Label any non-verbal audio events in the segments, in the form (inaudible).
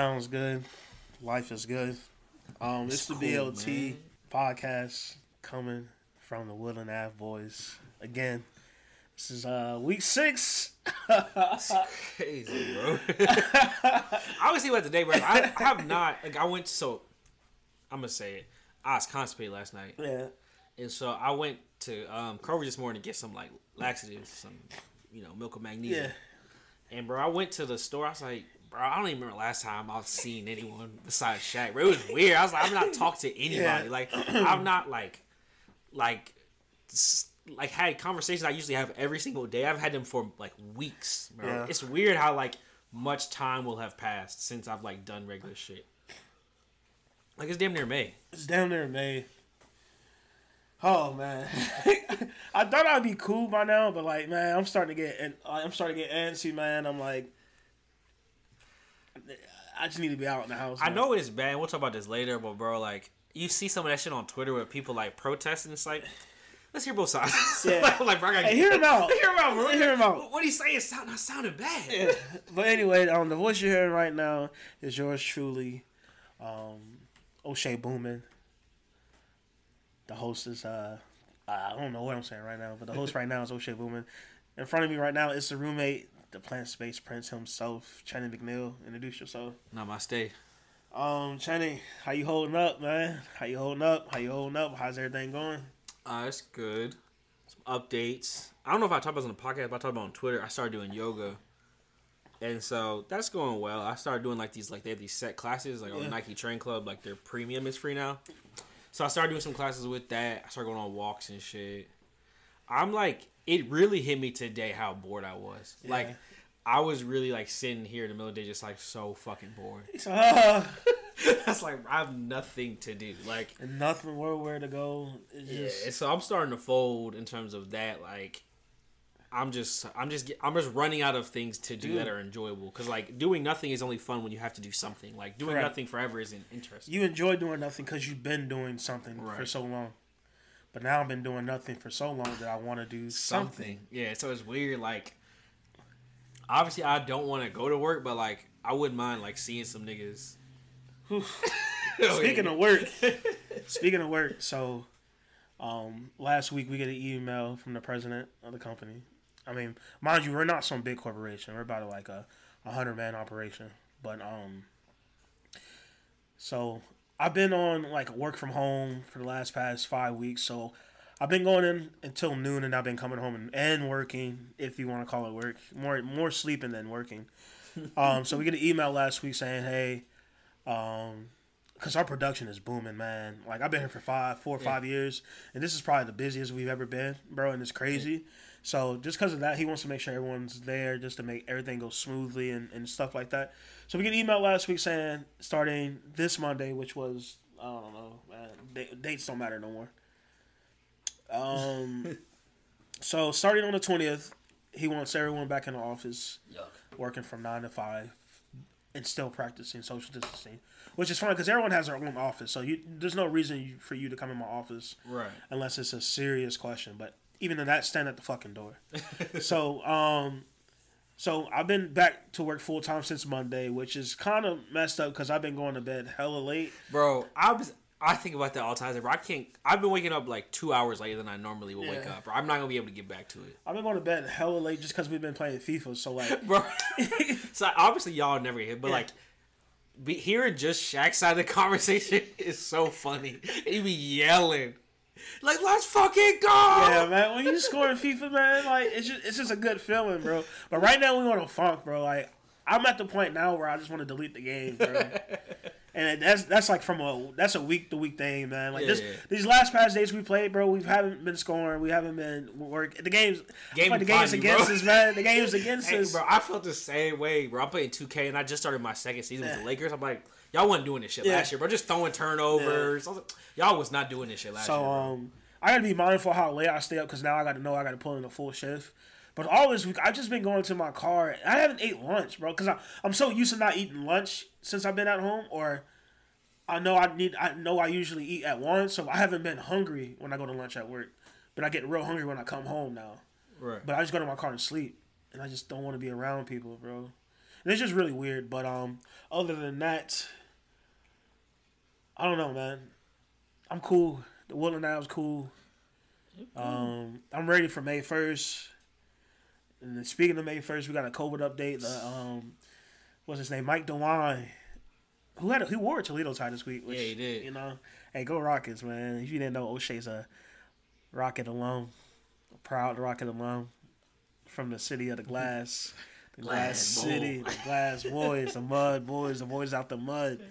We good. Yep. Sounds good. Life is good. Um, it's, it's the cool, BLT man. podcast coming from the Woodland Ave boys again. This is uh week six. crazy, bro. (laughs) I was see what today, bro. I, I have not like I went so I'm gonna say it. I was constipated last night. Yeah. And so I went to um Kroger this morning to get some like laxatives, some you know, milk of magnesia. Yeah. And bro, I went to the store, I was like, bro, I don't even remember last time I've seen anyone besides Shaq. Bro, it was weird. I was like, I'm not talking to anybody. Yeah. Like I'm not like like like had conversations I usually have every single day. I've had them for like weeks. Bro. Yeah. It's weird how like much time will have passed since I've like done regular shit. Like it's damn near May. It's damn near May. Oh man, (laughs) I thought I'd be cool by now, but like, man, I'm starting to get, and I'm starting to get antsy, man. I'm like, I just need to be out in the house. I know it's bad. We'll talk about this later, but bro, like, you see some of that shit on Twitter where people like protesting. It's like, let's hear both sides. (laughs) Yeah. like, bro, I hey, hear him out. (laughs) hear him out, bro. Hear him out. What he saying sound not sounding bad. Yeah. But anyway, um, the voice you're hearing right now is yours truly, um, O'Shea Boomin. The host is uh, I don't know what I'm saying right now, but the host right now is O'Shea Boomin. In front of me right now is the roommate, the plant space prince himself, Channing McNeil. Introduce yourself. Namaste. Um, Channing, how you holding up, man? How you holding up? How you holding up? How's everything going? Uh, it's good. Some updates. I don't know if I talked about this on the podcast, but I talked about on Twitter. I started doing yoga. And so that's going well. I started doing like these like they have these set classes like on Nike Train Club, like their premium is free now. So I started doing some classes with that. I started going on walks and shit. I'm like, it really hit me today how bored I was. Yeah. Like, I was really like sitting here in the middle of the day, just like so fucking bored. (laughs) Uh, That's like I have nothing to do, like nothing where where to go. It's yeah, just... so I'm starting to fold in terms of that. Like, I'm just I'm just I'm just running out of things to do Dude. that are enjoyable because like doing nothing is only fun when you have to do something. Like doing Correct. nothing forever isn't interesting. You enjoy doing nothing because you've been doing something right. for so long. But now I've been doing nothing for so long that I want to do something. something. Yeah, so it's weird. Like, obviously, I don't want to go to work, but like, I wouldn't mind like seeing some niggas. (laughs) speaking of work, speaking of work, so um, last week we get an email from the president of the company I mean, mind you, we're not some big corporation. We're about like a, a hundred man operation. But um, so I've been on like work from home for the last past five weeks. So I've been going in until noon, and I've been coming home and, and working, if you want to call it work. More more sleeping than working. (laughs) um, so we get an email last week saying, hey, um, because our production is booming, man. Like I've been here for five, four or five years, and this is probably the busiest we've ever been, bro. And it's crazy. Yeah. So just because of that, he wants to make sure everyone's there just to make everything go smoothly and, and stuff like that. So we get an email last week saying starting this Monday, which was I don't know, man, dates don't matter no more. Um, (laughs) so starting on the twentieth, he wants everyone back in the office, Yuck. working from nine to five, and still practicing social distancing, which is fine because everyone has their own office. So you, there's no reason for you to come in my office, right? Unless it's a serious question. But even in that, stand at the fucking door. (laughs) so, um, so I've been back to work full time since Monday, which is kind of messed up because I've been going to bed hella late. Bro, I was I think about that all the time, bro. I can't. I've been waking up like two hours later than I normally would yeah. wake up. Bro. I'm not gonna be able to get back to it. I've been going to bed hella late just because we've been playing FIFA. So like, (laughs) bro. (laughs) so obviously y'all never hit, but yeah. like. Be, hearing just Shaq's side of the conversation (laughs) is so funny. He be yelling. Like, let's fucking go. Yeah, man. When you score in FIFA, man, like it's just it's just a good feeling, bro. But right now we want to funk, bro. Like I'm at the point now where I just want to delete the game, bro. (laughs) and that's that's like from a that's a week to week thing, man. Like yeah, this yeah. these last past days we played, bro. We haven't been scoring. We haven't been work. The games, game like the games against bro. us, man. The games (laughs) against hey, us, bro. I felt the same way, bro. I'm playing 2K and I just started my second season with the Lakers. I'm like Y'all wasn't doing this shit yeah. last year, bro. Just throwing turnovers. Yeah. Y'all was not doing this shit last so, year. So um, I gotta be mindful how late I stay up because now I got to know I got to pull in a full shift. But all this week, I've just been going to my car. I haven't ate lunch, bro, because I'm so used to not eating lunch since I've been at home. Or I know I need. I know I usually eat at once, so I haven't been hungry when I go to lunch at work. But I get real hungry when I come home now. Right. But I just go to my car and sleep, and I just don't want to be around people, bro. And it's just really weird. But um, other than that, I don't know, man. I'm cool. The Will and I was cool. Um, I'm ready for May first. And speaking of May first, we got a COVID update. The um, what's his name? Mike DeWine, who had a, who wore a Toledo tie this week. Which, Yeah, he did. You know, hey, go Rockets, man. If you didn't know, O'Shea's a Rocket alum, a proud Rocket alum from the city of the glass, the glass, Glass city, the glass boys, the mud boys, the boys out the mud. (laughs)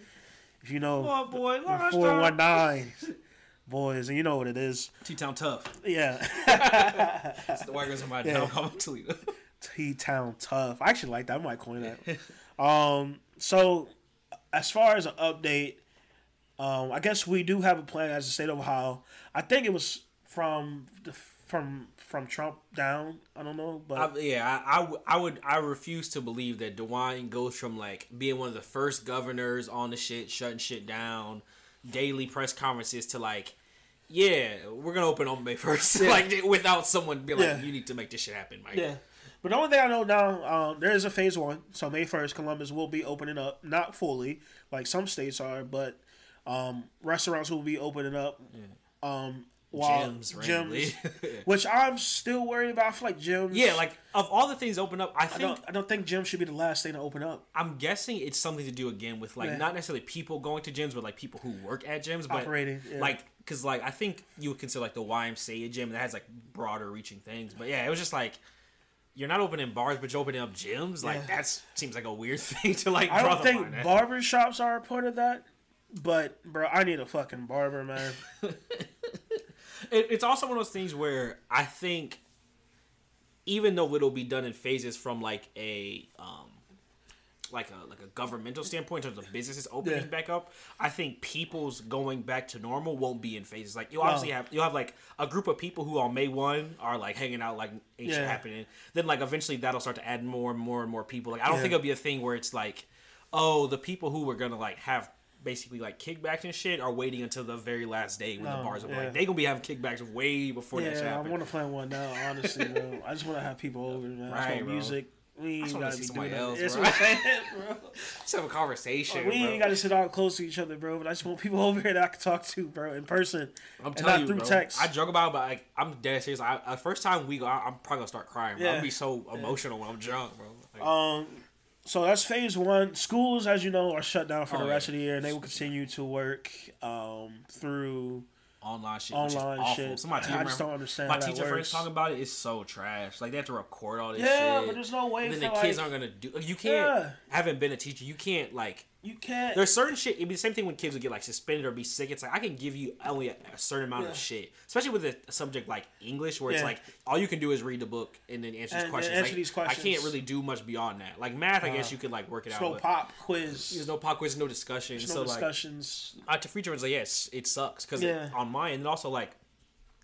If you know, Oh boy, four one nine (laughs) boys, and you know what it is. Two Town Tough. Yeah. (laughs) That's the white girls in my Yeah. town. Toledo. T Town Tough. I actually like that. I might coin that. um, so as far as an update, um, I guess we do have a plan as the state of Ohio. I think it was from the from from Trump down. I don't know, but I, yeah, I, I, w- I would I refuse to believe that DeWine goes from like being one of the first governors on the shit, shutting shit down, daily press conferences to like, yeah, we're gonna open on May (laughs) first, like without someone being like, Yeah. you need to make this shit happen, Mike. yeah. But the only thing I know now, um, there is a phase one. So May first, Columbus will be opening up, not fully like some states are, but um, restaurants will be opening up. Um, while Gyms, randomly. gyms, (laughs) which I'm still worried about. I feel like gyms. yeah, like of all the things open up, I I think don't. I don't think gyms should be the last thing to open up. I'm guessing it's something to do again with like Yeah. not necessarily people going to gyms, but like people who work at gyms, but Operating, yeah. like because like I think you would consider like the YMCA a gym that has like broader reaching things. But yeah, it was just like you're not opening bars, but you're opening up gyms. Like Yeah. that seems like a weird (laughs) thing to like. I draw don't the think barber shops are a part of that. But bro, I need a fucking barber, man. (laughs) It, it's also one of those things where I think, even though it'll be done in phases from like a um, like a like a governmental standpoint in terms of businesses opening Yeah. back up, I think people's going back to normal won't be in phases. Like you obviously No. have you'll have like a group of people who on May one are like hanging out like ain't Yeah. happening. Then like eventually that'll start to add more and more and more people. Like I don't Yeah. think it'll be a thing where it's like, oh, the people who were gonna like have basically like kickbacks and shit are waiting until the very last day when the bars are yeah. like they gonna be having kickbacks way before that shit yeah, I want to plan one now. Honestly, bro. (laughs) I just want to have people over, man. I just Right, music. We ain't gotta see be doing that. else, That's bro. what I'm saying, (laughs) bro. Let's have a conversation. we bro. ain't gotta sit all close to each other, bro. But I just want people (laughs) over here that I can talk to, bro, in person. I'm telling not you, through bro. text. I joke about, it, but like, I'm dead serious. I, the first time we go, I, I'm probably gonna start crying. Bro. Yeah. gonna be so emotional when I'm drunk, bro. Like, Um, so that's phase one. Schools, as you know, are shut down for Oh, the yeah. rest of the year, and they will continue to work um, through online shit, online which is awful. shit. So my teacher, I just don't understand My teacher friends talking about it is so trash. Like they have to record all this Yeah, shit. but there's no way And then the kids like, aren't gonna do. You can't. Yeah. Haven't been a teacher. You can't like. You can't. There's certain shit. It'd be the same thing when kids would get like suspended or be sick. It's like I can give you only a, a certain amount Yeah. of shit, especially with a subject like English, where it's like all you can do is read the book and then answer And- these questions. answer Like, these I can't really do much beyond that. Like math, I guess Uh, you could like work it out. no pop quiz. There's no pop quiz, no discussion. There's so no like, discussions. uh, to free was like, yes, it sucks because Yeah. on mine, and also like,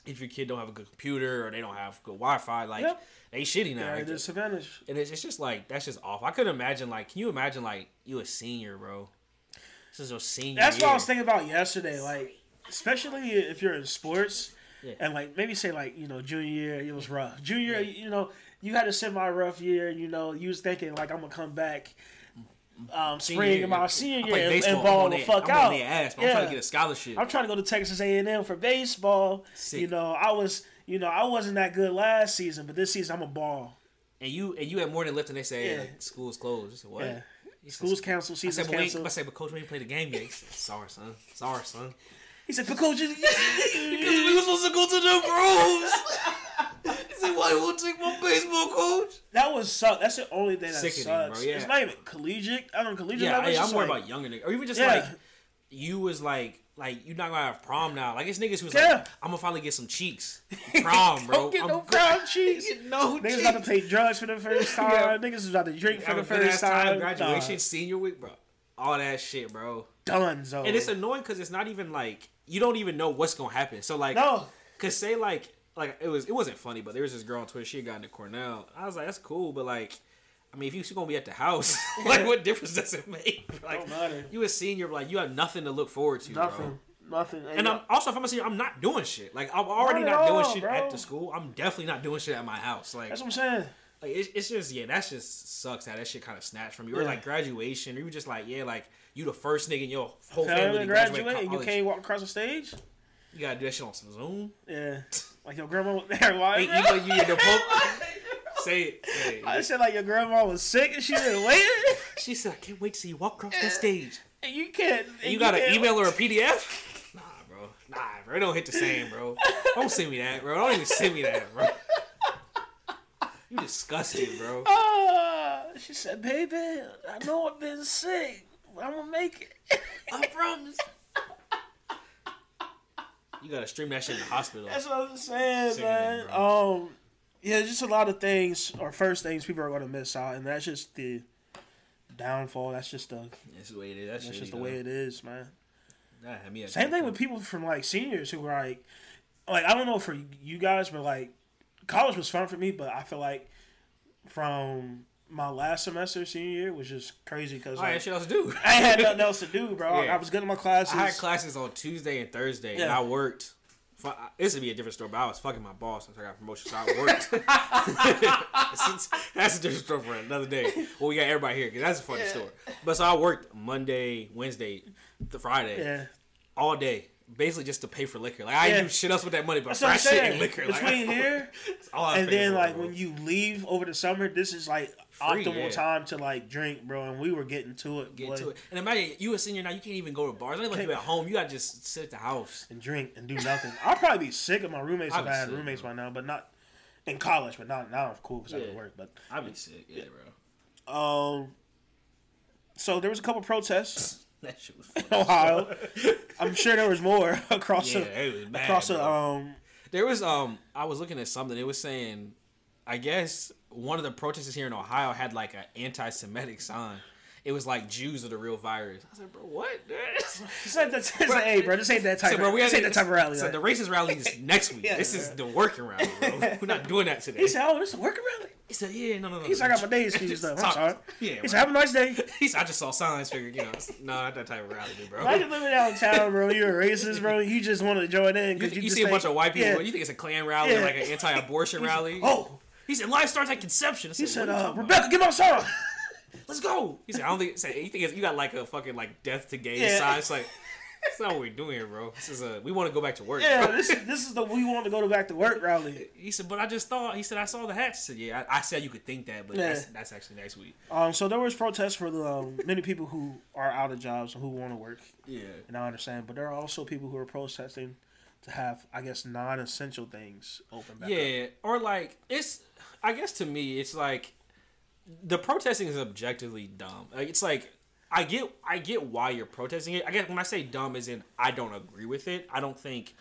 if your kid don't have a good computer or they don't have good Wi-Fi, like Yep. They shitty now. Yeah, Like, disadvantage. and it's, it's just like that's just off. I couldn't imagine like, can you imagine like you a senior, bro? This is your senior. That's what. I was thinking about yesterday. Like, especially if you're in sports, Yeah. and like maybe say like you know junior year it was rough. Junior, year, you know, you had a semi rough year. You know, you was thinking like I'm gonna come back. Um, spring year, in my senior year and, and ball the fuck I'm out. Ass, but I'm trying to get a scholarship. I'm trying to go to Texas A&M for baseball. Sick. You know, I was, you know, I wasn't that good last season, but this season I'm a ball. and you and you had more than lifting. They say Yeah. like, school's closed. I said what? Yeah. He said, Schools canceled, I seasons said, but, we canceled. I said, but coach, we ain't played the game yet. Said, (laughs) Sorry, son. Sorry, son. He said, "But coach, you- (laughs) (laughs) we were supposed to go to the pros. he said, why you won't take my baseball coach? that was suck. That's the only thing that Sickening, sucks. bro, yeah. It's not even collegiate. I don't know, collegiate. Yeah, hey, I'm just worried like- about younger niggas. Or even just Yeah. like, you was like, like, you're not gonna have prom now. Like, it's niggas who's Yeah. like, I'm gonna finally get some cheeks. (laughs) Prom, bro. Don't get I'm no prom (laughs) cheeks. No Niggas cheeks. about to take drugs for the first (laughs) time. Yeah. Niggas is about to drink for the first ass time. Graduation, senior week, bro. All that shit, bro. done, so. And it's annoying because it's not even like you don't even know what's gonna happen. So like, no. Cause say like like it was it wasn't funny, but there was this girl on Twitter. She had gotten to Cornell. I was like, that's cool, but like, I mean, if you're gonna be at the house, (laughs) (laughs) like, what difference does it make? Like, you a senior, like you have nothing to look forward to, Nothing. bro. Nothing. And I'm also if I'm a senior, I'm not doing shit. Like I'm already Not not, doing shit bro. at the school. I'm definitely not doing shit at my house. Like That's what I'm saying. Like it's, it's just yeah, that's just sucks how that shit kind of snatched from you. Or like graduation, or you just like yeah, like you the first nigga in your whole Family family to graduate, graduate you can't walk across the stage. You gotta do that shit on some Zoom. Yeah, (laughs) like your grandma was there. Why? Hey, you you get the. Say it. Say I said like your grandma was sick and she been wait. (laughs) She said, "I can't wait to see you walk across that stage." And you can't. And you got an can't- email or a PDF? Nah, bro. Nah, bro. It don't hit the same, bro. Don't send me that, bro. Don't even send me that, bro. You disgusting, bro. Ah, she said, "Baby, I know I've been sick. but I'm gonna make it." (laughs) I promise. You gotta stream that shit in the hospital. That's what I'm saying, Sickening, man. Um, yeah, just a lot of things or first things people are gonna miss out, and that's just the downfall. That's just the That's the way it is. That's, that's just the though. way it is, man. Nah, had me at Same thing point. with people from like seniors who were like, like I don't know for you guys, but like college was fun for me, but I feel like from my last semester senior year was just crazy because Oh, I like, had shit else to do. I had nothing (laughs) else to do, bro. Yeah. I was good in my classes. I had classes on Tuesday and Thursday, and I worked. Fu- This would be a different story, but I was fucking my boss since I got promotion, so I worked. (laughs) (laughs) That's a different story for another day. Well, we got everybody here because that's a funny Yeah. story. But so I worked Monday, Wednesday, the Friday, yeah, all day, basically just to pay for liquor. Like I Yeah. do shit else with that money, but fresh shit and liquor. Like, Between (laughs) here all and then like bro. when you leave over the summer, this is like Free, optimal yeah. time to like drink, bro. And we were getting to it, get boy, to it. And imagine you a senior now, you can't even go to bars. Not like you at home. You gotta just sit at the house. and drink and do nothing. I'll probably be sick of my roommates if I had sick, roommates bro. by now, but not in college. But not now. I'm cool because I go work. But I'd be sick, yeah, bro. um, so there was a couple protests (laughs) That shit was. in. Ohio. (laughs) I'm sure there was more (laughs) across Yeah, the it was bad, across the um. There was um I was looking at something. It was saying I guess one of the protesters here in Ohio had like an anti Semitic sign. It was like Jews are the real virus. I said, bro, what? (laughs) It's like that, it's like, hey, bro, this ain't that type. So, of, bro, we ain't that type of rally. So like. the racist rally is (laughs) next week. Yeah, this is the working rally, bro. (laughs) We're not doing that today. he said, "Oh, this is a working rally." He said, yeah, no, no, no. He said, "I got my days fused up." I'm sorry. Yeah, He bro. said, "Have a nice day." He said, I just saw signs. Figured, you know, it's- no, not that type of rally, dude, bro. Imagine living downtown, bro. You're a racist, bro. You just want to join in You, because you, you, just see a bunch of white people. Yeah. You think it's a Klan rally or like an anti-abortion rally? Oh, He said life starts at conception. I he said, "What are you uh, talking about?" "Rebecca, get my song." Let's go. He said, I don't think. Said, you think you got like a fucking like death to gay Yeah. sign? It's like that's not what we're doing here, bro. This is a we want to go back to work. Yeah, bro. this is this is the we want to go to back to work rally. He said, but I just thought. He said, I saw the hats. I said, yeah, I, I said you could think that, but Yeah. that's that's actually next week. Um, so there was protests for the um, many people who are out of jobs and who want to work, Yeah. and I understand. But there are also people who are protesting to have, I guess, non-essential things open back up. Yeah, or like it's. I guess to me, it's like the protesting is objectively dumb. Like it's like I get I get why you're protesting it. I guess when I say dumb, is in I don't agree with it. I don't think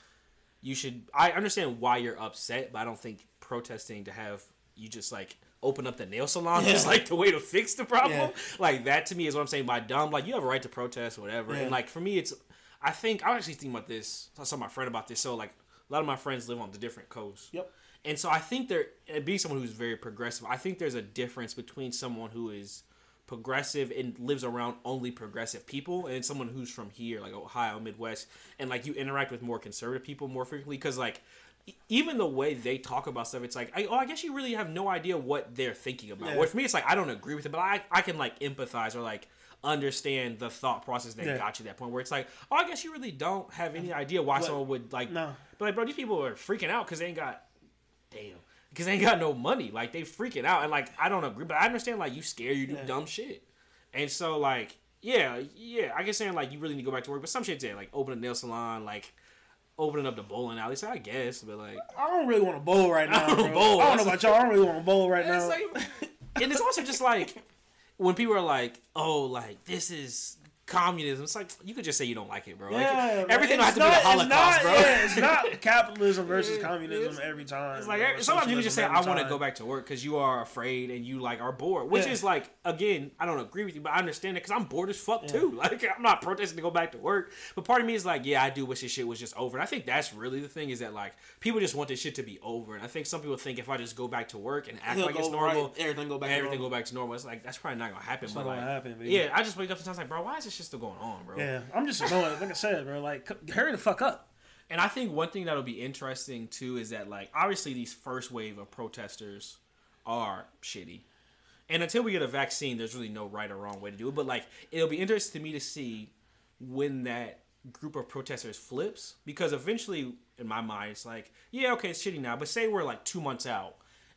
you should. I understand why you're upset, but I don't think protesting to have you just like open up the nail salon is like the way to fix the problem. Yeah. Like that to me is what I'm saying by dumb. Like you have a right to protest, whatever. Yeah. And like for me, it's. I think I was actually thinking about this. I saw my friend about this. So like a lot of my friends live on the different coasts. Yep. And so I think there, uh, being someone who's very progressive, I think there's a difference between someone who is progressive and lives around only progressive people, and someone who's from here, like Ohio, Midwest, and like you interact with more conservative people more frequently. Because like, even the way they talk about stuff, it's like, I, oh, I guess you really have no idea what they're thinking about. Yeah. Where for me, it's like I don't agree with it, but I, I can like empathize or like understand the thought process that Yeah. got you to that point where it's like, oh, I guess you really don't have any uh, idea why But- someone would like, No. but like, bro, these people are freaking out because they ain't got damn because they ain't got no money like they freaking out and like i don't agree but i understand like you scared you do Yeah. dumb shit and so like yeah yeah i guess saying like you really need to go back to work but some shit's there like open a nail salon like opening up the bowling alley so i guess but like I don't really want to bowl right (laughs) now. I don't bro. bowl. I don't know about y'all. I don't really want to bowl right it's now. like (laughs) and it's also just like when people are like oh like this is communism it's like you could just say you don't like it bro like, Yeah, everything man. don't have to It's be the holocaust it's not, bro Yeah, it's not (laughs) capitalism versus communism every time. It's like bro, sometimes you can just say I want to go back to work because you are afraid and you like are bored, which Yeah. is like again I don't agree with you, but I understand it because I'm bored as fuck too. (laughs) Like I'm not protesting to go back to work, but part of me is like, yeah, I do wish this shit was just over. And I think that's really the thing is that like people just want this shit to be over, and I think some people think if I just go back to work and act He'll like it's normal, right, everything go back to everything normal. go back to normal. It's like that's probably not gonna happen. It's but not like, happen, yeah, I just wake up sometimes like, bro, why is this shit still going on, bro? Yeah, I'm just annoyed. Like I said, bro, like hurry the fuck up. And I think one thing that'll be interesting too is that like obviously these first wave of protesters are shitty. And until we get a vaccine, there's really no right or wrong way to do it. But like, it'll be interesting to me to see when that group of protesters flips because eventually, in my mind, it's like, yeah, okay, it's shitty now. But say we're like two months out,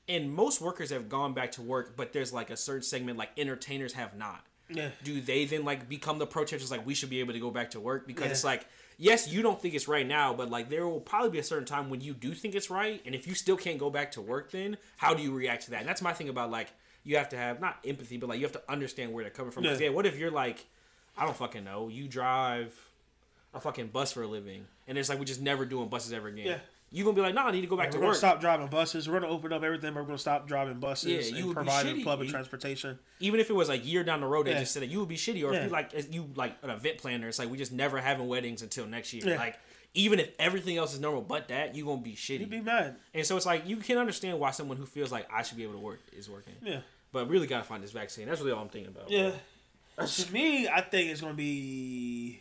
and most workers have gone back to work, but there's like a certain segment like entertainers have not. Yeah. Do they then like become the protesters? Like we should be able to go back to work because Yeah. it's like yes, you don't think it's right now, but like there will probably be a certain time when you do think it's right, and if you still can't go back to work, then how do you react to that? And that's my thing about like you have to have not empathy, but like you have to understand where they're coming from. Yeah. yeah, what if you're like, I don't fucking know, you drive a fucking bus for a living, and it's like we're just never doing buses ever again. Yeah. You gonna be like, no, I need to go back We're to work. stop driving buses. We're gonna open up everything. We're gonna stop driving buses Yeah, you and would be providing shitty. public transportation. Even if it was like a year down the road, they Yeah. just said that you would be shitty, or Yeah. if you like you like an event planner, it's like we just never having weddings until next year. Yeah. Like even if everything else is normal but that, you gonna be shitty. You'd be mad. And so it's like you can understand why someone who feels like I should be able to work is working. Yeah. But really gotta find this vaccine. That's really all I'm thinking about. Yeah. to me, I think it's gonna be.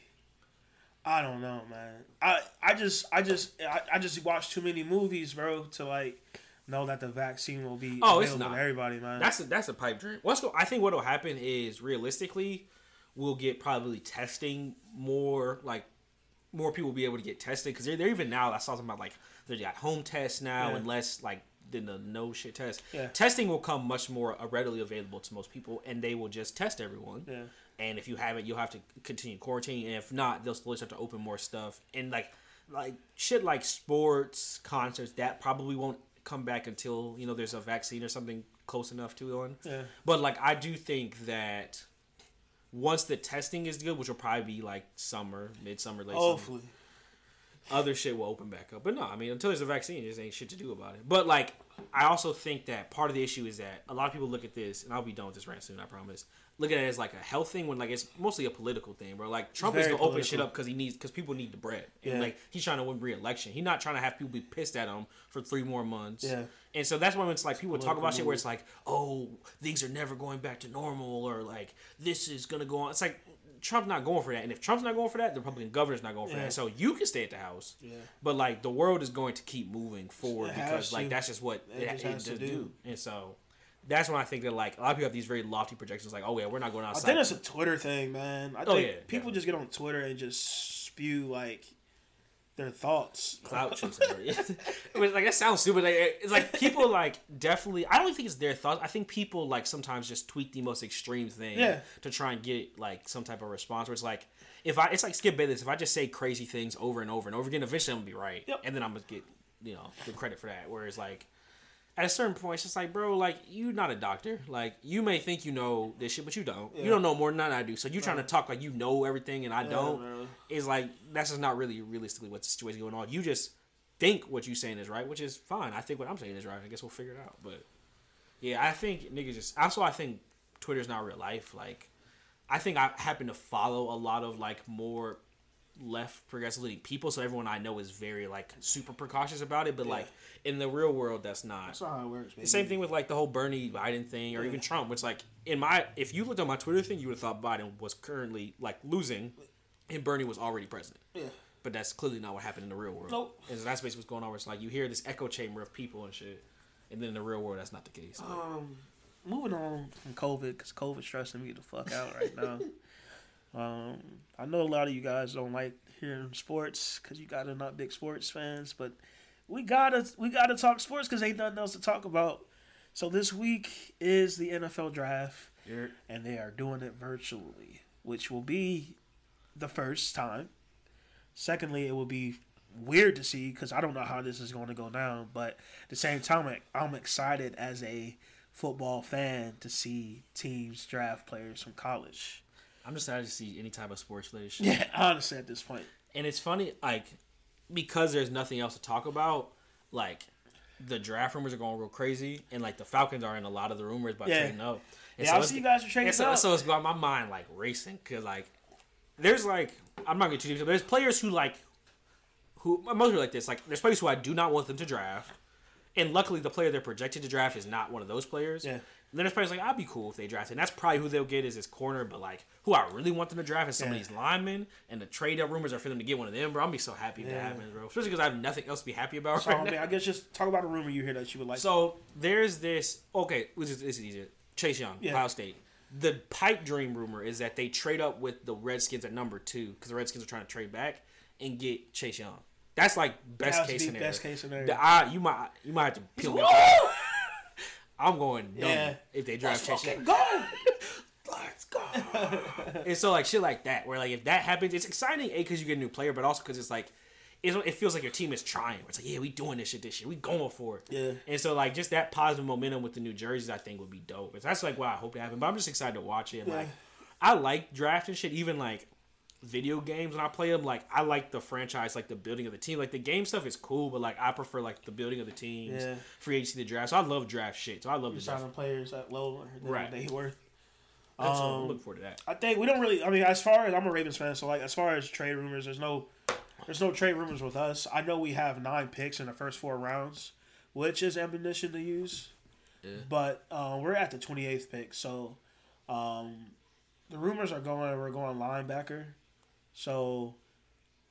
I don't know, man. I I just I just I, I just watched too many movies, bro, to like know that the vaccine will be Oh, it's available not. to everybody, man. That's a that's a pipe dream. What's go- I think what'll happen is realistically, we'll get probably testing more like more people will be able to get tested because they're, they're even now. I saw something about like they got home tests now Yeah. and less like than the no shit test. Yeah. Testing will come much more uh, readily available to most people, and they will just test everyone. Yeah. And if you have it, you'll have to continue quarantine, and if not, they'll slowly start to open more stuff. And like like shit like sports, concerts, that probably won't come back until you know there's a vaccine or something close enough to one. Yeah. But like I do think that once the testing is good, which will probably be like summer, midsummer, late summer, Hopefully. other shit will open back up. But no, I mean until there's a vaccine, there's ain't shit to do about it. But like I also think that part of the issue is that a lot of people look at this, and I'll be done with this rant soon, I promise. Look at it as like a health thing when like it's mostly a political thing, bro. Like Trump is gonna open shit up because he needs because people need the bread, and Yeah. like he's trying to win re-election. He's not trying to have people be pissed at him for three more months. Yeah. And so that's when it's like people talk Political about shit where it's like, oh, things are never going back to normal, or like this is gonna go on. It's like Trump's not going for that, and if Trump's not going for that, the Republican governor's not going for Yeah. that. So you can stay at the house, Yeah. but like the world is going to keep moving forward because like to. that's just what It it, just it has to do. do. And so that's when I think that like a lot of people have these very lofty projections, like, oh yeah, we're not going outside. I think it's a Twitter thing, man. I Oh, think yeah, people just get on Twitter and just spew like their thoughts. clout (laughs) chasing. (laughs) I mean, like that sounds stupid. Like, it's like people like definitely. I don't think it's their thoughts. I think people like sometimes just tweet the most extreme thing Yeah. to try and get like some type of response. Where it's like, if I, it's like Skip Bayless. If I just say crazy things over and over and over again, eventually I'm gonna be right, Yep. and then I'm gonna get you know the credit for that. Whereas like. At a certain point, it's just like, bro, like you're not a doctor. Like you may think you know this shit, but you don't. You don't know more than I do. So you're trying to talk like you know everything, and I don't bro. is like that's just not really realistically what the situation going on. You just think what you saying is right, which is fine. I think what I'm saying is right. I guess we'll figure it out. But yeah, I think niggas just also I think Twitter's not real life. Like I think I happen to follow a lot of like more left progressive leaning people, so everyone I know is very like super precautious about it. But like in the real world, that's not. That's not how it works, baby. Same thing with like the whole Bernie Biden thing, or even Trump. Which like in my, if you looked on my Twitter thing, you would have thought Biden was currently like losing, and Bernie was already president. Yeah. But that's clearly not what happened in the real world. Nope. And so that's basically what's going on. Where it's like you hear this echo chamber of people and shit, and then in the real world, that's not the case. Um, moving on from COVID because COVID's stressing me the fuck out right now. (laughs) um, I know a lot of you guys don't like hearing sports because you guys are not big sports fans, but we gotta we gotta talk sports because ain't nothing else to talk about. So this week is the NFL draft, You're- and they are doing it virtually, which will be the first time. Secondly, it will be weird to see because I don't know how this is going to go down. But at the same time, I'm excited as a football fan to see teams draft players from college. I'm just excited to see any type of sports related shit. Yeah, (laughs) honestly, at this point. And it's funny, like, because there's nothing else to talk about, like, the draft rumors are going real crazy, and, like, the Falcons are in a lot of the rumors about Yeah. trading up. And yeah, I see you guys are trading so, up. so it's got my mind, like, racing, because, like, there's, like, I'm not going to too deep, but there's players who, like, who, most like this, like, there's players who I do not want them to draft, and luckily the player they're projected to draft is not one of those players. Yeah. Then it's players like I'd be cool if they drafted. And that's probably who they'll get is his corner. But like who I really want them to draft is some of these linemen. And the trade up rumors are for them to get one of them, bro. I'll be so happy if that Yeah. happens, bro. Especially because I have nothing else to be happy about So right I, now. I guess just talk about a rumor you hear that you would like. So there's this. Okay, this is, this is easier. Chase Young, Yeah. Ohio State. The pipe dream rumor is that they trade up with the Redskins at number two because the Redskins are trying to trade back and get Chase Young. That's like best That case scenario. best case scenario. The- I, you might you might have to peel me. I'm going dumb Yeah. if they draft Chase Young. Okay, go. (laughs) Let's go. (laughs) and so like shit like that, where like if that happens, it's exciting. A because you get a new player, but also because it's like. It's, it feels like your team is trying. It's like, yeah, we doing this shit this year. We going for it. Yeah. And so like just that positive momentum with the new jerseys, I think would be dope. That's like why I hope to happen. But I'm just excited to watch it. Like, I like drafting shit. Even like video games when I play them, like I like the franchise, like the building of the team. Like the game stuff is cool, but like I prefer like the building of the teams, Yeah. free agency, the draft. So I love draft shit. So I love the draft. signing players at lower than Right. they were. so I'm Um, looking forward to that. I think we don't really. I mean, as far as I'm a Ravens fan, so like as far as trade rumors, there's no, there's no trade rumors with us. I know we have nine picks in the first four rounds, which is ammunition to use. Yeah. But uh, we're at the 28th pick, so um, the rumors are going. We're going linebacker, so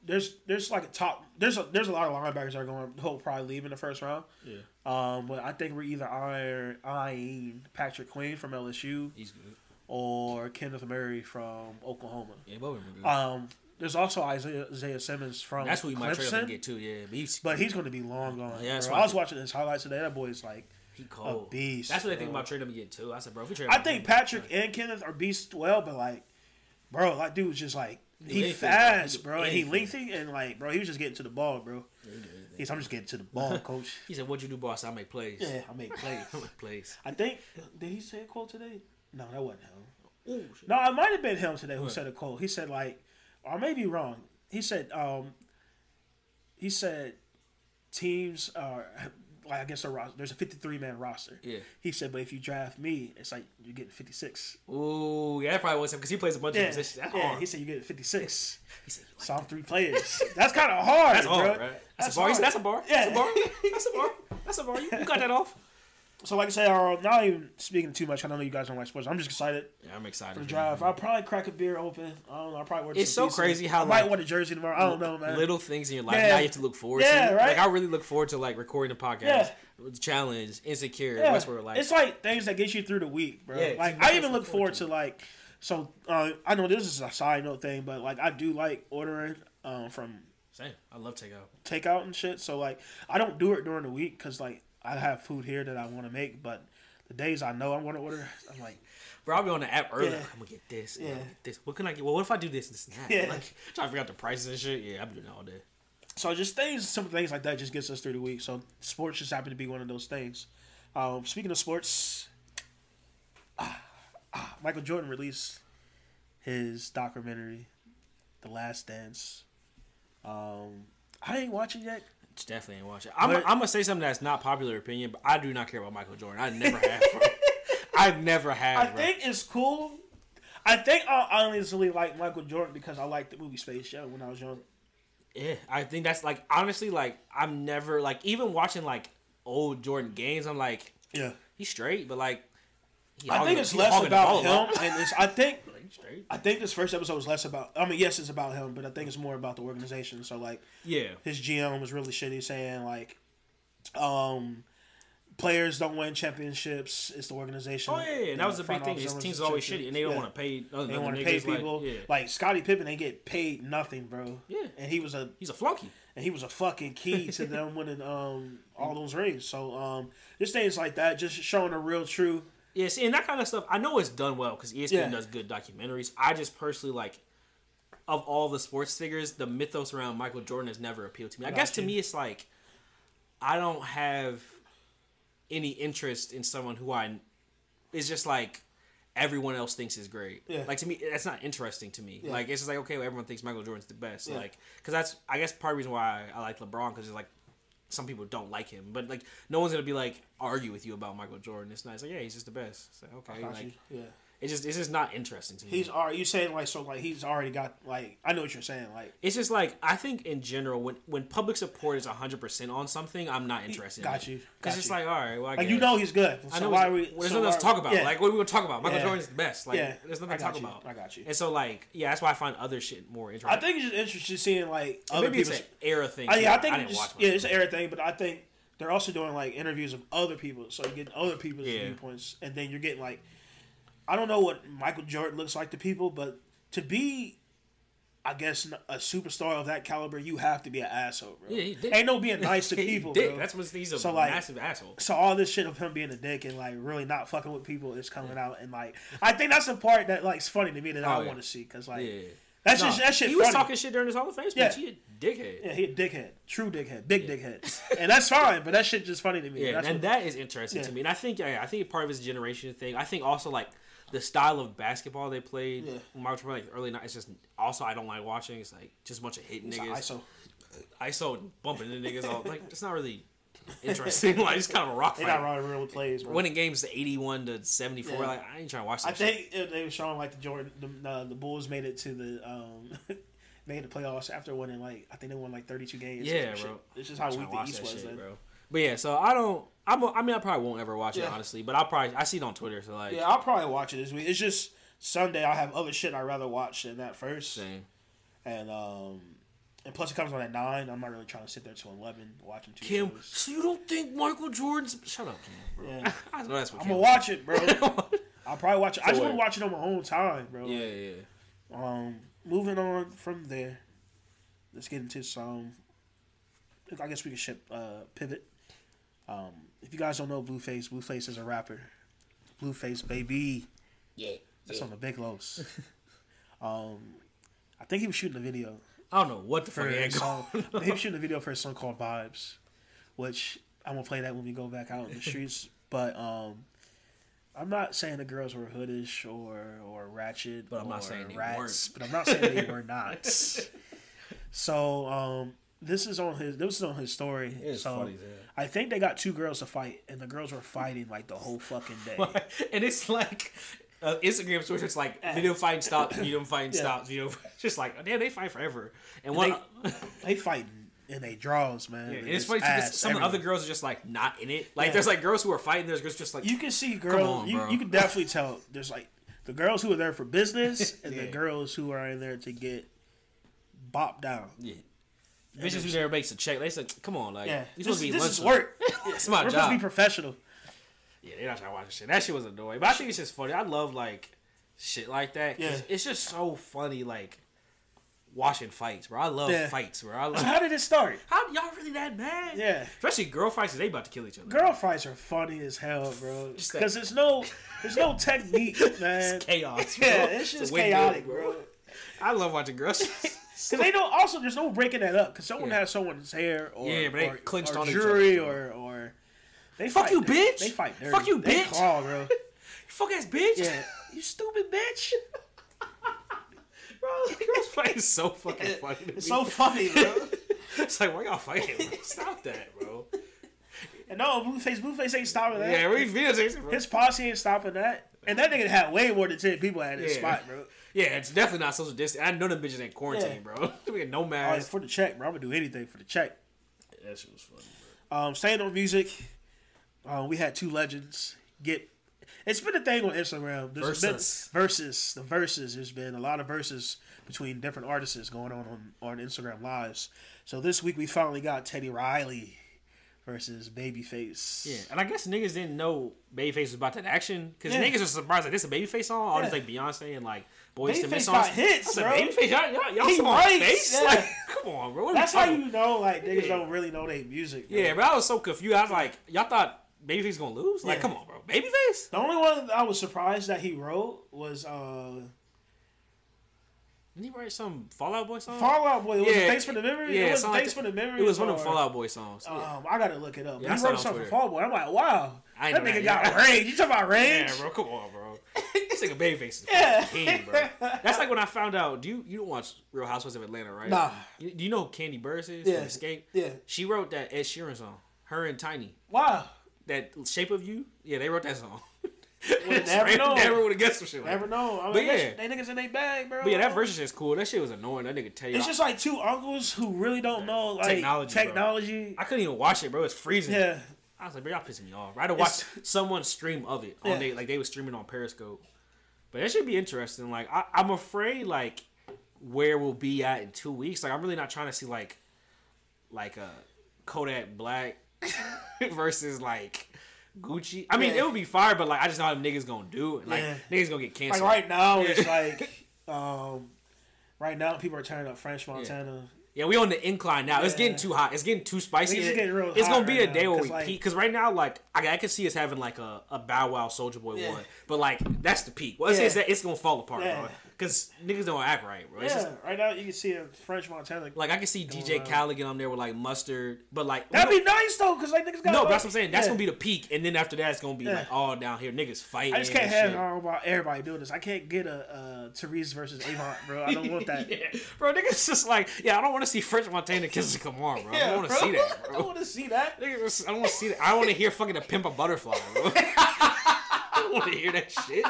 there's there's like a top. There's a there's a lot of linebackers that are going. Who'll probably leave in the first round. Yeah, Um, but I think we're either eyeing, eyeing Patrick Queen from LSU he's good. or Kenneth Murray from Oklahoma. Yeah, both of them are good. Um, there's also Isaiah, Isaiah Simmons from That's who you might Clemson, and get too. Yeah, but he's, but he's going to be long gone. Yeah, I was watching his highlights today. That boy is like, he cold. beast, That's what they think about trading and get too. I said, bro, if we trade, I think Patrick and Kenneth are beasts well, but like, bro, that dude's just like he fast, bro. and he lengthy and like, bro, he was just getting to the ball, bro. Yeah, he do anything. He's, I'm just getting to the ball, coach. (laughs) He said, "What you do, boss? I make plays. yeah, I make (laughs) plays. I make plays." I think did he say a quote today? No, that wasn't him. Ooh. No, it might have been him today who What? said a quote. He said like, or I may be wrong. He said, um, he said, teams are like I guess a roster. There's a 53 man roster. Yeah. He said, but if you draft me, it's like you're getting 56. Ooh, yeah, that probably was him because he plays a bunch Yeah, of positions. That's yeah. hard. He said you get 56. He said, you like So I'm three players. That's kind of hard, That's hard, bro. right? That's, That's a bar. He said, hard. That's a bar. Yeah. That's a bar. That's a bar. That's a bar. You, you got that off. So like I said, uh, not even speaking too much. I don't know you guys don't like sports. I'm just excited Yeah, I'm excited. for the drive. I'll probably crack a beer open. I don't know. I'll probably wear It's so crazy how, I might like, want a jersey tomorrow. I don't know, man. Little things in your life Yeah. now you have to look forward Yeah, to. right? Like I really look forward to like recording the podcast. Yeah. Challenge, insecure, Yeah, Westworld. Like it's like things that get you through the week, bro. Yeah, like I even look forward forward to like, so uh, I know this is a side note thing, but like I do like ordering um, from same. I love takeout. takeout and shit. So like I don't do it during the week because like I have food here that I want to make, but the days I know I want to order, I'm like, Bro, I'll be on the app early. Yeah. I'm gonna get this. Yeah. Get this. What can I get? Well, what if I do this and this and that? Yeah. Like (laughs) trying to figure out the prices and shit. Yeah, I'm doing that all day. so just things, simple things like that just gets us through the week. So sports just happen to be one of those things. Um, speaking of sports, (sighs) ah, ah, Michael Jordan released his documentary, The Last Dance. Um, I ain't watching yet. Definitely ain't watching. I'm, But- I'm gonna say something that's not popular opinion, but I do not care about Michael Jordan. I never have. Bro. (laughs) I never had. I bro. think it's cool. I think I honestly like Michael Jordan because I liked the movie Space Jam when I was young. Yeah, I think that's like honestly like I'm never like even watching like old Jordan games. I'm like Yeah, he's straight, but like I think it's less about him, and it's. I think Like, he's straight. I think this first episode was less about. I mean, yes, it's about him, but I think it's more about the organization. So like, Yeah, his GM was really shitty, saying like, um, players don't win championships. It's the organization. Oh yeah, yeah. that was the big thing. His teams are always shitty, and they don't Yeah. want to pay. Other They want to pay like, people. yeah. Like Scottie Pippen, they get paid nothing, bro. Yeah. and he was a he's a flunky. and he was a fucking key to (laughs) them winning um all those rings. So um, just things like that, just showing the real true. Yeah, see, and that kind of stuff, I know it's done well because ESPN Yeah. does good documentaries. I just personally like, of all the sports figures, the mythos around Michael Jordan has never appealed to me. I guess to me, it's like, I don't have any interest in someone who I, is just like, everyone else thinks is great. Yeah. Like to me, that's not interesting to me. Yeah. Like it's just like okay, well, everyone thinks Michael Jordan's the best. Yeah. Like because that's I guess part of the reason why I, I like LeBron because it's like some people don't like him, but like no one's gonna be like argue with you about Michael Jordan. It's nice. Like yeah, he's just the best. So okay, like. Yeah. It's just it's just not interesting to me. He's already you saying like so like he's already got like I know what you're saying like it's just like I think in general when when public support is hundred percent on something, I'm not interested. got in you, Because it's like all right, well, I like you know he's good. So I know. why we? there's so nothing else to talk about. yeah. Like what are we gonna talk about? Michael Yeah. Jordan's the best. Like Yeah. there's nothing to talk you. about. I got you. And so like yeah, that's why I find other shit more interesting. I think it's just interesting seeing like other maybe it's people's. an era thing. I, yeah, I think I didn't just, yeah, it's an era thing, but I think they're also doing like interviews of other people, so you get other people's Yeah. viewpoints, and then you're getting like, I don't know what Michael Jordan looks like to people, but to be, I guess, a superstar of that caliber, you have to be an asshole, bro. Yeah, he did. Ain't no being (laughs) nice to people, bro. That's what he's a So, like, massive asshole. so all this shit of him being a dick and like really not fucking with people is coming out, and like I think that's the part that like's funny to me that I Oh, yeah. want to see because like Yeah. that's Nah, just that shit. He was funny. talking shit during his Hall of Fame Yeah. speech. He a dickhead. Yeah, he a dickhead, true dickhead, big dickhead, and that's fine. But that shit just funny to me. Yeah, that's and what- that is interesting Yeah. to me. And I think yeah, I think part of his generation thing. I think also like the style of basketball they played. Yeah. March like early night. It's just also I don't like watching. It's like just a bunch of hitting It's niggas. ISO. ISO bumping the niggas all like it's not really interesting. (laughs) like it's kind of a rock They fight. not running real plays, bro. Winning games to eighty one to seventy four. Yeah. Like I ain't trying to watch that. I shit. think they were showing like the Jordan, the, uh, the Bulls made it to the um, (laughs) made the playoffs after winning like I think they won like thirty two games. or Yeah, bro. shit. It's just how weak the East was shit, then. bro. But yeah, so I don't. I'm. I mean, I probably won't ever watch it honestly, but I'll probably. I see it on Twitter, so like. Yeah, I'll probably watch it this week. It's just Sunday. I have other shit I'd rather watch than that first, Same. and um, and plus it comes on at nine. I'm not really trying to sit there till eleven watching two Kim, shows. so you don't think Michael Jordan's? Shut up, Kim. Bro. Yeah. (laughs) I know that's what I'm Kim gonna watch it, bro. (laughs) I'll probably watch it. I just want to watch it on my own time, bro. yeah, yeah. Um, moving on from there, let's get into some. I guess we can ship uh, pivot. Um, if you guys don't know Blueface, Blueface is a rapper. Blueface baby, Yeah. that's on the big lows. um, I think he was shooting a video I don't know what the for fuck song. he was shooting a video for a song called Vibes, which I'm gonna play that when we go back out in the streets. (laughs) But um, I'm not saying the girls were hoodish or or ratchet, But I'm not or saying they rats, weren't. but I'm not saying they were (laughs) not. so um, this is on his this is on his story. It's so I think they got two girls to fight, and the girls were fighting like the whole fucking day. (laughs) and it's like uh, Instagram Twitter. It's like video fighting stops, video (coughs) fighting Yeah. stops, video. Just like damn, they fight forever. And And one, they, (laughs) they fighting in they draws, man. Yeah, and it's just funny too, 'cause ass some of the other girls are just like not in it. Like Yeah. there's like girls who are fighting. There's girls just like You can see girls. on, you, bro. you can definitely tell. There's like the girls who are there for business, (laughs) and the girls who are in there to get bopped down. yeah. Bitches who never makes a check. They said, "Come on, like Yeah, you this, supposed to be this lunch is work. (laughs) It's my We're supposed to be professional. Yeah, they're not trying to watch this shit. That shit was annoying. But I think it's just funny. I love like shit like that. Yeah. It's just so funny, like watching fights, bro. I love Yeah. fights, bro. I love. how did it start? How y'all really that mad? Yeah. Especially girl fights. they about to kill each other. Girl fights are funny as hell, bro. Because there's no, there's no (laughs) technique, man. It's chaos. Bro. Yeah, it's just windmill, chaotic, bro. I love watching girls. (laughs) Because they don't. Also, there's no breaking that up. Because someone Yeah. has someone's hair, or Yeah, but they or, clinched or on each jewelry, other, or or they Fuck fight you, dirty. bitch. They fight dirty. Fuck you, They bitch. claw, (laughs) bro. Fuck ass bitch. Yeah, (laughs) you stupid bitch. (laughs) bro. Girls fight is so fucking funny. To It's me. so funny, bro. It's like why y'all fighting? bro? Stop that, bro. And no, Blueface, Blueface ain't stopping that. Yeah, we videotapes, bro. His posse ain't stopping that. And that nigga had way more than ten people at his Yeah. spot, bro. Yeah, it's definitely not social distance. I know them bitches ain't quarantine, bro. (laughs) We got no Oh, mask. for the check, bro. I'm gonna do anything for the check. That shit was funny. Bro. Um, staying on music, uh, we had two legends get. It's been a thing on Instagram. There's Versus. been versus the verses. There's been a lot of verses between different artists going on on, on Instagram lives. So this week we finally got Teddy Riley versus Babyface. Yeah, and I guess niggas didn't know Babyface was about that action because Yeah. niggas were surprised like this is a Babyface song. All these Yeah. like Beyonce and like Boyz II Men Babyface songs. got hits, bro. Babyface, y'all, y'all, y'all He on writes, face? yeah. Like, come on, bro. What are we That's how you know, like niggas Yeah. don't really know their music. bro. Yeah, but I was so confused. I was like, y'all thought Babyface gonna lose? Like, Yeah. come on, bro. Babyface? The only one I was surprised that he wrote was uh, Didn't he write some Fall Out Boy song? Fall Out Boy. Was it Yeah. Thanks for the memory? Yeah, it was something like Thanks for the memory. It was one of the Fall Out Boy songs. Um, I gotta look it up. Yeah, he wrote on something for Twitter. Fall Boy. I'm like, wow. I that nigga that, got rage. You talking about (laughs) rage? Yeah, bro. Come on, bro. (laughs) this nigga Babyface is Yeah. king, bro. That's like when I found out. Do you you don't watch Real Housewives of Atlanta, right? Nah. You, do you know who Kandi Burruss is? Yeah. From Xscape. Yeah. She wrote that Ed Sheeran song. Her and Tiny. Wow. That Shape of You. Yeah, they wrote that song. (laughs) never know. Never would have guessed some shit. Like never know. I mean, but yeah, they niggas in their bag, bro. But yeah, that version is cool. That shit was annoying. That nigga tell you. It's just like two uncles who really don't know like technology. technology. Bro. I couldn't even watch it, bro. It's freezing. Yeah. I was like, bro, y'all pissing me off. Right to watch someone stream of it on they like they were streaming on Periscope. But that should be interesting. Like I, I'm afraid like where we'll be at in two weeks. Like I'm really not trying to see like like a Kodak Black (laughs) versus like Gucci. I mean, yeah. it would be fire, but like I just know how niggas gonna do it. Like yeah. niggas gonna get canceled. Like right now, it's like (laughs) um, right now people are turning up French Montana. Yeah, we on the incline now. Yeah. It's getting too hot. It's getting too spicy. It's, getting real it's gonna be right a day now, where we like, peak. Because right now, like I, I can see us having like a, a Bow Wow Soulja Boy one, but like that's the peak. Well, it's, it's, it's gonna fall apart, bro. Because niggas don't act right, bro. It's yeah, just, right now you can see a French Montana. Like I can see DJ Khaled get on there with like mustard, but like that'd be nice though, because like niggas got no. Like, that's what I'm saying. That's yeah. gonna be the peak, and then after that, it's gonna be yeah. like all down here, niggas fighting. I just can't have all about everybody doing this. I can't get a uh, Tyrese versus Avant, bro. I don't want (laughs) that, yeah. bro. Niggas just like, yeah, I don't want to see French Montana kissing Kamar, bro. I don't want to see that, (laughs) bro. I don't want to see that. Niggas, I don't want to see that. I want to hear fucking a pimp a butterfly, bro. (laughs) I don't want to hear that shit.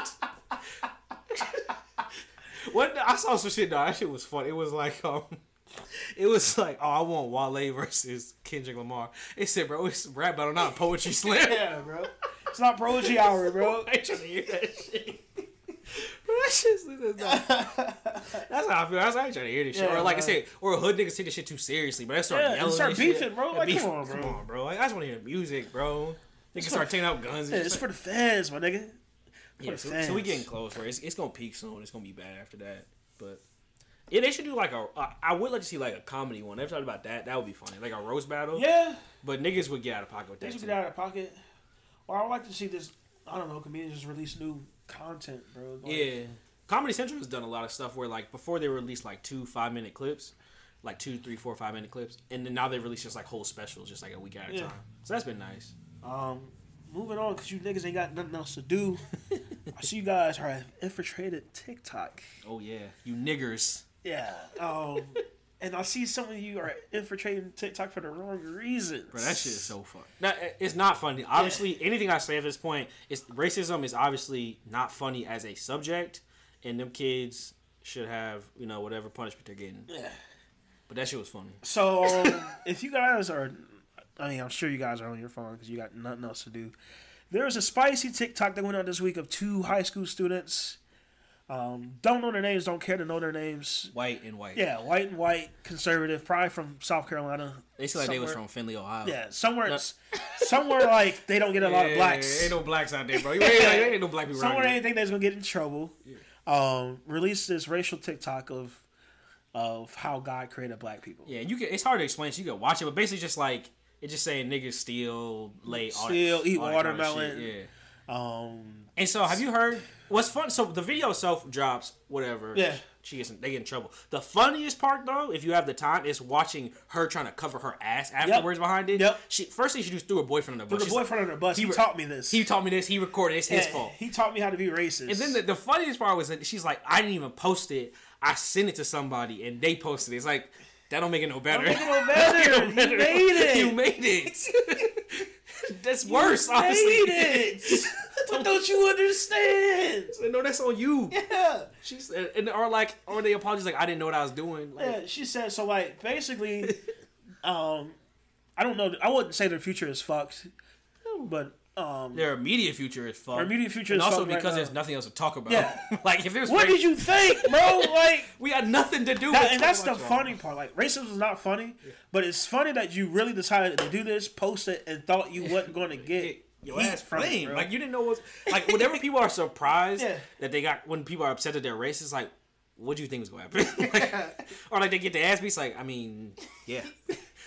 What I saw some shit though. That shit was fun. It was like um, it was like oh I want Wale versus Kendrick Lamar. It said bro, it's rap battle, not poetry (laughs) slam. yeah, bro. It's not poetry hour, bro. (laughs) I trying to hear that shit. (laughs) That's, that's how I feel. That's how I ain't trying to hear this shit. Yeah, or like. I said, or hood niggas take this shit too seriously, but they start yeah, yelling. Start beefing, shit. bro. Like, beef, come on, bro. Come on, bro. Like, I just want to hear the music, bro. Niggas start taking out guns. Yeah, it's for the fans, my nigga. Yeah, so, so, we getting close, bro. It's, it's gonna peak soon. It's gonna be bad after that. But yeah, they should do like a. Uh, would like to see like a comedy one. They've talked about that. That would be funny, like a roast battle. Yeah. But niggas would get out of pocket with that. Niggas get out of pocket. Or I would like to see this. I don't know. Comedians just release new content, bro. Like, yeah. Comedy Central has done a lot of stuff where like before they released like two five minute clips, like two, three, four, five minute clips, and then now they release just like whole specials, just like a week at a yeah. time. So that's been nice. Um, moving on because you niggas ain't got nothing else to do. (laughs) I see you guys are infiltrated TikTok. Oh yeah, you niggers. Yeah. Um, (laughs) and I see some of you are infiltrating TikTok for the wrong reasons. Bro, that shit is so fun. Now, it's not funny. Obviously, yeah. anything I say at this point is racism is obviously not funny as a subject, and them kids should have you know whatever punishment they're getting. Yeah. But that shit was funny. So um, if you guys are I mean, I'm sure you guys are on your phone because you got nothing else to do. There's a spicy TikTok that went out this week of two high school students. Um, don't know their names, don't care to know their names. White and white. Yeah, white and white, conservative, probably from South Carolina. They seem like they was from Findlay, Ohio. Yeah, somewhere, no. somewhere like they don't get a lot of blacks. Ain't no blacks out there, bro. ain't, ain't no black people. Somewhere they think they're gonna get in trouble. Yeah. Um, released this racial TikTok of of how God created black people. Yeah, you can. It's hard to explain. So you can watch it, but basically just like it's just saying niggas steal, lay, steal, eat watermelon. Yeah. Um, and so have you heard? What's fun? So the video itself drops, whatever. Yeah. She gets they get in trouble. The funniest part though, if you have the time, is watching her trying to cover her ass afterwards yep. behind it. Yep. She first thing she just threw her boyfriend on the bus. Threw the boyfriend under the bus. He, he, taught me this. He taught me this. He recorded. It's yeah, his fault. He taught me how to be racist. And then the, the funniest part was that she's like, I didn't even post it. I sent it to somebody and they posted it. It's like that don't make it no better. Don't make it no (laughs) better. you made it. You made it. (laughs) that's worse. You honestly. made it. (laughs) what don't you understand? No, that's on you. Yeah. She said, and are like, or they apologize like I didn't know what I was doing. Like, yeah, she said so. Like basically, um, I don't know. I wouldn't say their future is fucked, but um, their immediate future is fun. Their immediate future and is also because right there's nothing else to talk about. Yeah. (laughs) like if there's what did you think, bro? (laughs) Like we had nothing to do. That, and that's the funny part. Like racism is not funny, yeah. but it's funny that you really decided to do this, post it, and thought you (laughs) wasn't going to get. Your ass flame. Like you didn't know what like whenever people are surprised yeah. that they got when people are upset that they're racist, like what do you think was going to happen? like, or like they get the ass beats, like I mean, yeah,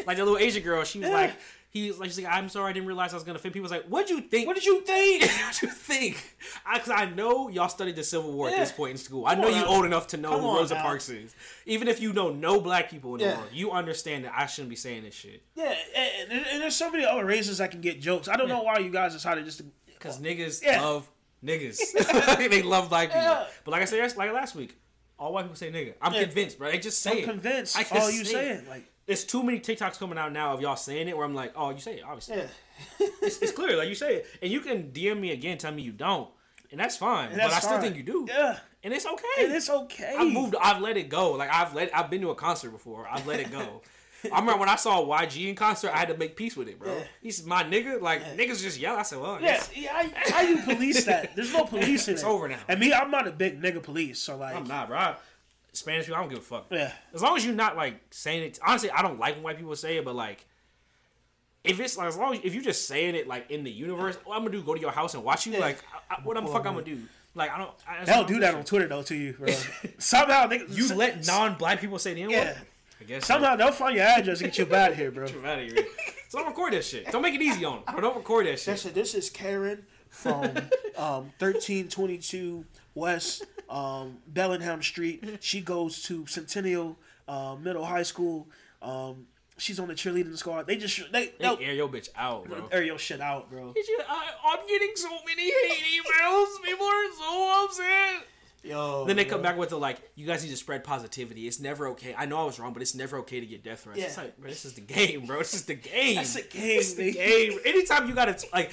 like the little Asian girl, she was yeah. like he was like, she's like, I'm sorry, I didn't realize I was gonna offend People was like, what'd you think? What did you think? what'd you think? (laughs) Because I, I, know y'all studied the Civil War yeah. at this point in school. I know you old enough to know Come who Rosa. Parks is. Even if you know no black people in yeah. the world, you understand that I shouldn't be saying this shit. Yeah, and, and, there's so many other races that can get jokes. I don't yeah. know why you guys decided just to. Because niggas love niggas. (laughs) (laughs) they love black people. But like I said, like last week, all white people say nigga. I'm convinced, bro. They just say I'm it. convinced. I all you say it. Like there's too many TikToks coming out now of y'all saying it where I'm like, oh, you say it, obviously. Yeah. (laughs) it's, it's, clear, like you say it. And you can DM me again, tell me you don't. and that's fine. And that's but I still fine. think you do. Yeah, and it's okay. and it's okay. I've moved. I've let it go. Like I've let. I've been to a concert before. I've let it go. (laughs) I remember when I saw YG in concert, I had to make peace with it, bro. Yeah. He's my nigga. Like niggas just yell. I said, well, I Yeah, yeah. How, how you police that? There's no (laughs) policing. It's it. over now. And me, I'm not a big nigga police, so like, I'm not, bro. I- Spanish people, I don't give a fuck. yeah, As long as you're not like saying it. Honestly, I don't like when white people say it, but like, if it's like as long as if you're just saying it like in the universe, what I'm gonna do go to your house and watch you. Yeah. Like, I, I, what the fuck I'm gonna do? Like, I don't. I, they don't do that on Twitter though to you, bro. (laughs) somehow they You let non-black people say the N word. yeah. I guess Somehow they'll find your address and get you (laughs) bad here, bro. So. Get out of here. So don't record that shit. Don't make it easy on them. Don't record that shit. Listen, this is Karen from um, 1322 West um, Bellingham Street. She goes to Centennial uh, Middle High School. Um, she's on the cheerleading squad. They just they They they'll air your bitch out, bro. air your shit out, bro. Did you- I, I'm getting so many hate emails. People are so upset. Yo, Then they bro. come back with the like, you guys need to spread positivity. It's never okay. I know I was wrong, but it's never okay to get death threats. It's Yeah. like, bro, this is the game, bro. This is the game. That's the game, It's the game. Anytime you got to like,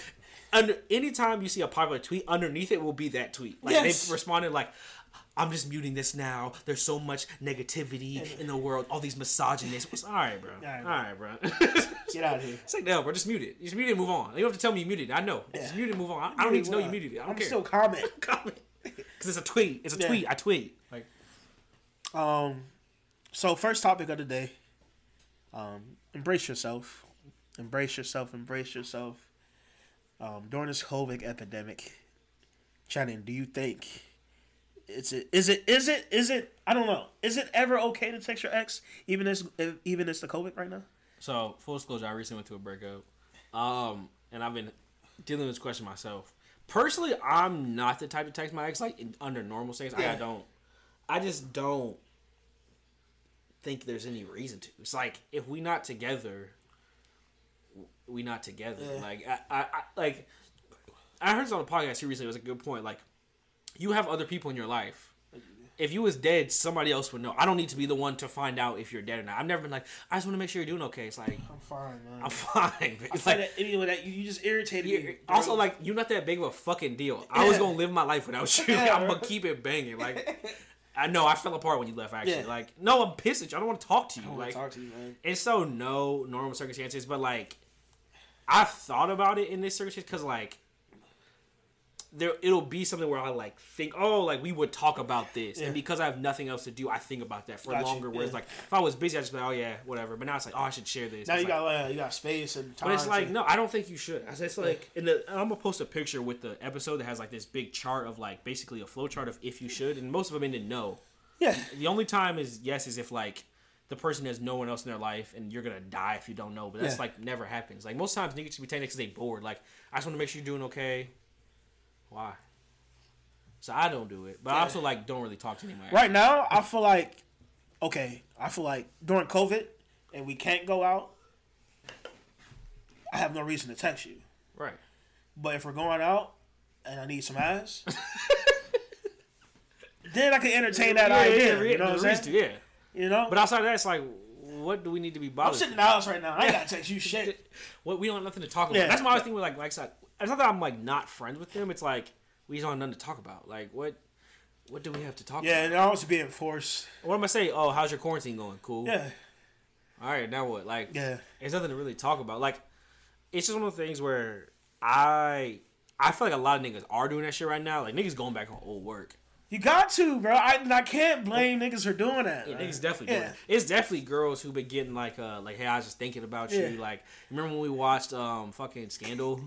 under anytime you see a popular tweet, underneath it will be that tweet. Like Yes. they've responded like. I'm just muting this now. There's so much negativity in the world. All these misogynists. All right, bro. All right, right, bro. bro. (laughs) Get out of here. It's like no, bro. Just mute it. Just mute it and move on. You don't have to tell me you muted it. I know. Just mute it and move on. I, I don't need to know you muted it. I don't I'm care. still comment. (laughs) comment because it's a tweet. It's a Yeah. tweet. I tweet. Like Um, so first topic of the day. Um, embrace yourself. Embrace yourself. Embrace yourself. Um, during this COVID epidemic, Shannon, do you think it's it is it is it is it I don't know is it ever okay to text your ex even as even as the COVID right now? so, full disclosure, I recently went to a breakup, um, and I've been dealing with this question myself. Personally, I'm not the type to text my ex like in, under normal things. I, don't. I just don't think there's any reason to. It's like if we not together, we not together. Yeah. Like I, I, I like I heard this on a podcast here recently. It was a good point. Like you have other people in your life. If you was dead, somebody else would know. I don't need to be the one to find out if you're dead or not. I've never been like, I just want to make sure you're doing okay. It's like I'm fine, man. I'm fine. It's like that anyway that you, just irritated me. also like you're not that big of a fucking deal. I was gonna live my life without you. Yeah, I'm gonna keep it banging. Like (laughs) I know I fell apart when you left. Actually, Yeah. like no, I'm pissed at you. I don't want to talk to you. I want like to talk to you, man. it's so no normal circumstances, but like I've thought about it in this circumstance because like there it'll be something where I like think, oh, like we would talk about this, Yeah. and because I have nothing else to do, I think about that for Gotcha, longer. Whereas yeah. like if I was busy, I just be like, oh yeah, whatever. But now it's like, oh, I should share this. Now It's you like- got uh, you got space and time. but it's like to- no, I don't think you should. It's- It's like in the I'm gonna post a picture with the episode that has like this big chart of like basically a flow chart of if you should, and most of them ended no. yeah. The only time is yes is if like the person has no one else in their life and you're gonna die if you don't know. But that's Yeah. like never happens. Like most times niggas should be taking it because they bored. Like I just want to make sure you're doing okay. Why? So I don't do it, but I also like don't really talk to anyone. Right now, I feel like okay. I feel like during COVID and we can't go out. I have no reason to text you. right. But if we're going out and I need some ass, (laughs) then I can entertain that Yeah, idea. yeah, you know what I'm saying? to, Yeah, You know, but outside of that, it's like, what do we need to be bothered? I'm sitting in the house right now. I ain't gotta text you (laughs) shit. What we don't have nothing to talk about. Yeah. That's my always thing with like like it's not that I'm like not friends with them. It's like we just don't have nothing to talk about. Like what what do we have to talk Yeah, about? Yeah, and I was being forced. What am I say? Oh, how's your quarantine going? Cool. Yeah, All right, now what? Like yeah, there's nothing to really talk about. Like it's just one of the things where I I feel like a lot of niggas are doing that shit right now. Like niggas going back on old work. You got to, bro. I, I can't blame niggas for doing that. Yeah, niggas definitely Yeah. doing it. It's definitely girls who been getting like uh like hey I was just thinking about you. Like remember when we watched um fucking Scandal?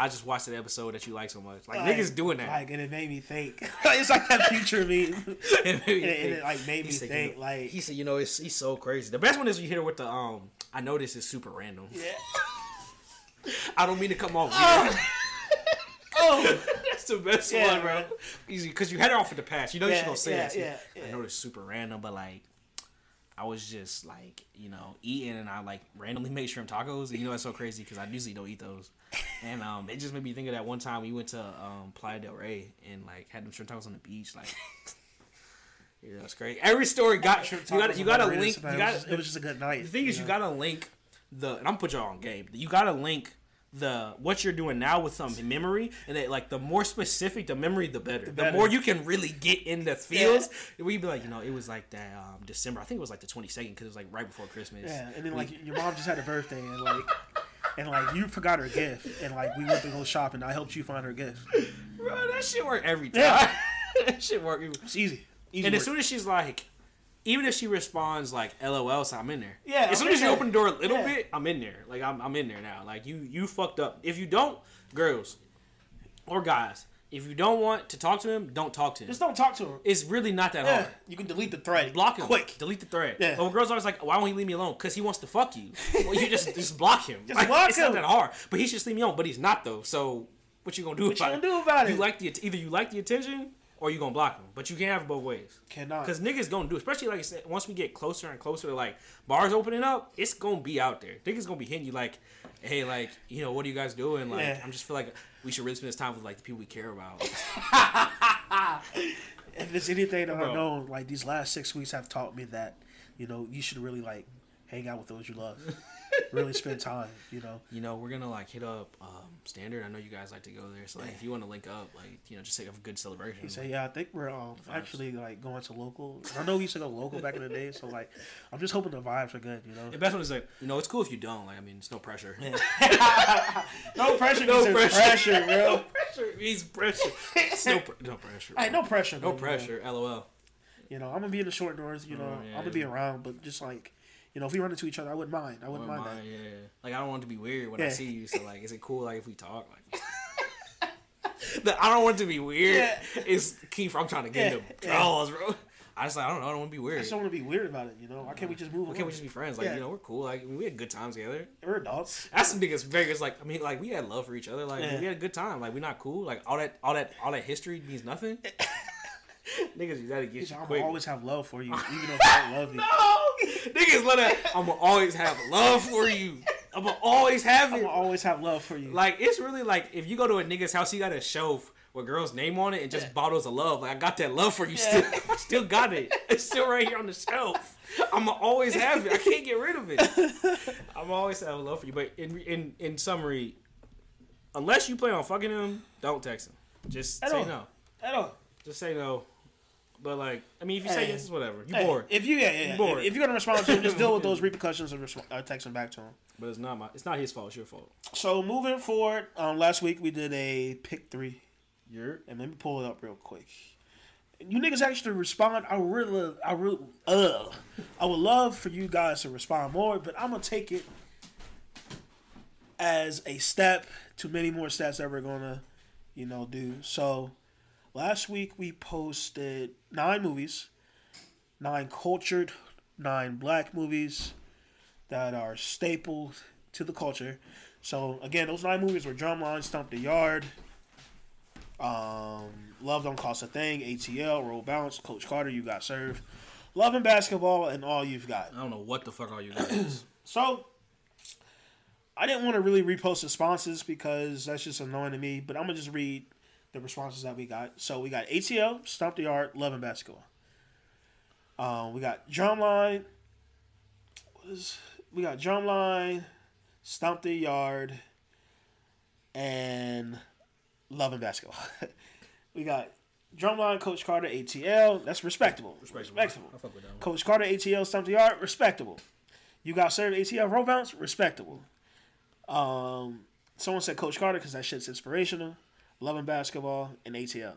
I just watched that episode that you like so much. Like, Like- niggas doing that. Like, and it made me think. (laughs) it's like that future meme. (laughs) it made me And it, and it like made me said, think. you know, like, he said, you know, it's he's so crazy. The best one is you hit her with the um. I know this is super random. yeah. (laughs) I don't mean to come off weird. Oh, (laughs) That's the best Yeah, one, bro. Easy, because you had it off with the past. You know you Yeah, should gonna say yeah, that. yeah, yeah. I know it's super random, but like, I was just like, you know, eating, and I like randomly (laughs) made shrimp tacos. And you know that's so crazy because I usually don't eat those. And um, it just made me think of that one time we went to um Playa del Rey and like had them shrimp tacos on the beach, like. (laughs) Yeah, that's great. Every story got you got you got to link. You It was, got just, it was just a good night. the thing is, you gotta link the. And I'm gonna put y'all on game. You gotta link the what you're doing now with some memory, and that like the more specific the memory, the better. The, better. more you can really get in the feels. We'd be like, you know, it was like that um, December. I think it was like the 22nd because it was like right before Christmas. Yeah, and then like your mom just had a birthday and like and like you forgot her gift and like we went to go shopping. I helped you find her gift. Bro, that shit work every time. Yeah. (laughs) that shit work. It's easy. Easy And as soon as she's like, even if she responds like "LOL," so I'm in there. Yeah, As soon as you there. open the door a little Yeah. bit, I'm in there. Like I'm, I'm in there now. Like you, you fucked up. If you don't, girls or guys, if you don't want to talk to him, don't talk to him. just don't talk to her. It's really not that Yeah, hard. you can delete the thread. Block him. quick. Delete the thread. Yeah. But when girls are always like, why won't he leave me alone? Because he wants to fuck you. Well, you just just block him. (laughs) Just Like, block it's him. not that hard. But he should just leave me alone. But he's not though. So what you gonna do What you about gonna it? do about it? You like the either you like the attention or you gonna block him. But you can't have it both ways. Cannot. Because niggas gonna do, especially like I said, once we get closer and closer to like bars opening up, it's gonna be out there. Niggas gonna be hitting you like, hey, like, you know, what are you guys doing? Like, Yeah. I'm just feel like we should really spend this time with like the people we care about. (laughs) if it's anything that I Bro. know, like these last six weeks have taught me that, you know, you should really like hang out with those you love. (laughs) really spend time, you know. you know, we're gonna like hit up um, standard. I know you guys like to go there, so like if you want to link up, like you know, just take a good celebration. So yeah, I think we're um, actually like going to local. I know we used to go local back in the day, so like I'm just hoping the vibes are good, you know. The best one is like, you know, it's cool if you don't. Like, I mean, it's no pressure. (laughs) No pressure, No pressure. pressure, bro. no pressure. He's pressure. It's no, pr- no pressure. Hey, no pressure, no bro, you know. pressure. LOL. You know, I'm gonna be in the short north. You know, Oh, yeah. I'm gonna be around, but just like, you know, if we run into each other, I wouldn't mind. I wouldn't Wouldn't mind, mind, yeah. Like I don't want it to be weird when I see you. So like, is it cool like if we talk? Like, (laughs) the, I don't want it to be weird. Yeah. It's Keith. I'm trying to get Yeah, into yeah. bro. I just like I don't know. I don't want to be weird. I just don't want to be weird about it. You know, why can't we just move? On? Why can't we just be friends? Like Yeah. you know, we're cool. Like we had good times together. We're adults. That's some niggas Vegas. Like I mean, like we had love for each other. Like Yeah. we had a good time. Like we're not cool. Like all that, all that, all that history means nothing. (laughs) niggas, you gotta get you quick. always have love for you, even if (laughs) I don't love you. no, niggas let that. I'm gonna always have love for you. I'm gonna always have it. I'm gonna always have love for you. Like it's really like if you go to a nigga's house, he got a shelf with girl's name on it and just bottles of love. Like I got that love for you still. I (laughs) still got it. It's still right here on the shelf. I'm gonna always have it. I can't get rid of it. (laughs) I'm always have love for you. But in in in summary, unless you plan on fucking him, don't text him. Just At say all. no. At all. Just say no. But like, I mean, if you say Hey. yes, it's whatever. You Hey, bored. If you yeah, yeah, yeah. bored. If, you're gonna respond to him, just deal with those (laughs) repercussions of resp- uh, texting back to him. But it's not my. It's not his fault. It's your fault. So moving forward, um, last week we did a pick three, You're. and let me pull it up real quick. You niggas actually respond. I really, I really, uh, I would love for you guys to respond more, but I'm gonna take it as a step to many more steps that we're gonna, you know, do. So last week we posted nine movies, nine cultured, nine black movies that are staple to the culture. So again, those nine movies were Drumline, Stomp the Yard, um, Love Don't Cost a Thing, ATL, Roll Bounce, Coach Carter, You Got Served, Love and Basketball, and All You've Got. I don't know what the fuck all you guys. (clears throat) So I didn't want to really repost the responses because that's just annoying to me. But I'm gonna just read the responses that we got. So we got ATL, Stomp the Yard, Love and Basketball. Um, we got Drumline. What is we got Drumline, Stomp the Yard, and Love and Basketball. (laughs) we got Drumline, Coach Carter, ATL. That's respectable. Respectable. That. Coach Carter, ATL, Stomp the Yard, respectable. You got served ATL, roll bounce, respectable. Um, someone said Coach Carter because that shit's inspirational. Loving basketball and ATL.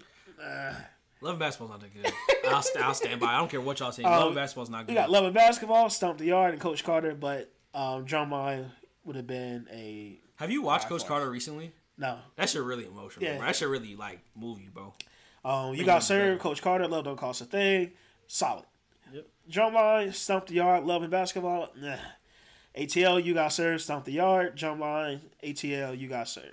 Love and basketball's not that good. I'll, st- I'll stand by. I don't care what y'all say. Love and basketball's not good. got loving basketball, Stomp the Yard, and Coach Carter, but um, Drumline would have been a Have you watched Coach. Carter recently? no. That shit really emotional. Yeah. Bro. That shit really like move you, bro. Um, you got served. Coach Carter, love don't cost a thing, solid. Yep. Drumline, Stomp the Yard, loving basketball, nah. ATL, you got served, Stomp the Yard, Drumline, ATL, you got served.